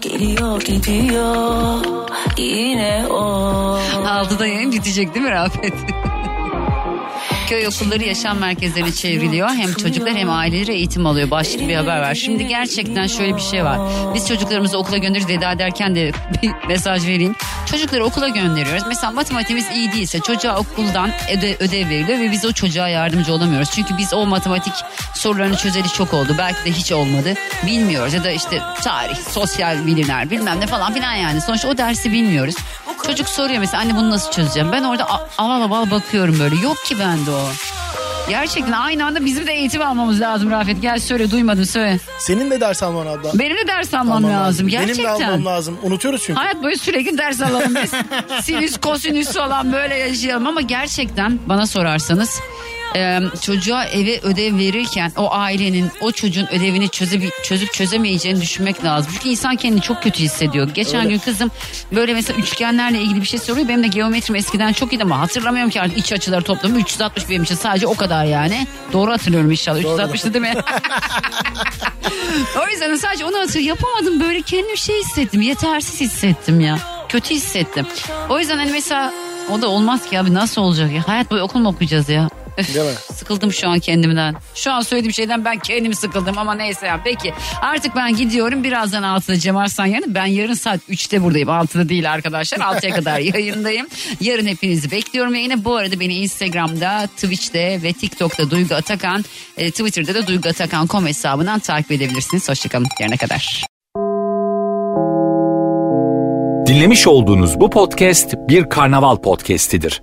Geliyor gidiyor yine o 6'da yayın bitecek değil mi Rafet? Köy okulları yaşam merkezlerine çevriliyor. Hem çocuklar hem aileleri eğitim alıyor. Başlık bir haber var. Şimdi gerçekten şöyle bir şey var. Biz çocuklarımızı okula gönderiyoruz. Veda ederken de bir mesaj vereyim. Çocukları okula gönderiyoruz. Mesela matematiğimiz iyi değilse çocuğa okuldan öde, ödev veriliyor ve biz o çocuğa yardımcı olamıyoruz. Çünkü biz o matematik sorularını çözeli çok oldu. Belki de hiç olmadı. Bilmiyoruz ya da işte tarih, sosyal bilimler bilmem ne falan filan yani. Sonuçta o dersi bilmiyoruz. Çocuk soruyor mesela anne bunu nasıl çözeceğim? Ben orada aval aval bakıyorum böyle. Yok ki bende o. Gerçekten aynı anda bizim de eğitim almamız lazım Rafet. Gel söyle duymadın söyle. Senin de ders alman abla. Benim de ders almam Alman lazım. Benim de Gerçekten. almam lazım. Unutuyoruz çünkü. Hayat boyu sürekli ders alalım biz. Sinüs, kosinüs falan böyle yaşayalım ama gerçekten bana sorarsanız e, çocuğa eve ödev verirken o ailenin o çocuğun ödevini çözüp, çözüp çözemeyeceğini düşünmek lazım. Çünkü insan kendini çok kötü hissediyor. Geçen gün kızım böyle mesela üçgenlerle ilgili bir şey soruyor. Benim de geometrim eskiden çok iyiydi ama hatırlamıyorum ki artık iç açıları toplamı 360 benim için sadece o kadar yani. Doğru hatırlıyorum inşallah. 360'tı değil mi? o yüzden sadece onu hatır yapamadım böyle kendimi şey hissettim yetersiz hissettim ya kötü hissettim o yüzden hani mesela O da olmaz ki abi nasıl olacak ya? Hayat boyu okul mu okuyacağız ya? Değil mi? Sıkıldım şu an kendimden. Şu an söylediğim şeyden ben kendim sıkıldım ama neyse ya. Peki artık ben gidiyorum. Birazdan 6'da Cem Arslan yarın. Ben yarın saat 3'te buradayım. 6'da değil arkadaşlar. 6'ya kadar yayındayım. Yarın hepinizi bekliyorum. Yine bu arada beni Instagram'da, Twitch'te ve TikTok'ta Duygu Atakan, e, Twitter'da da Duygu Atakan.com hesabından takip edebilirsiniz. Hoşçakalın. Yarına kadar. Dinlemiş olduğunuz bu podcast bir karnaval podcastidir.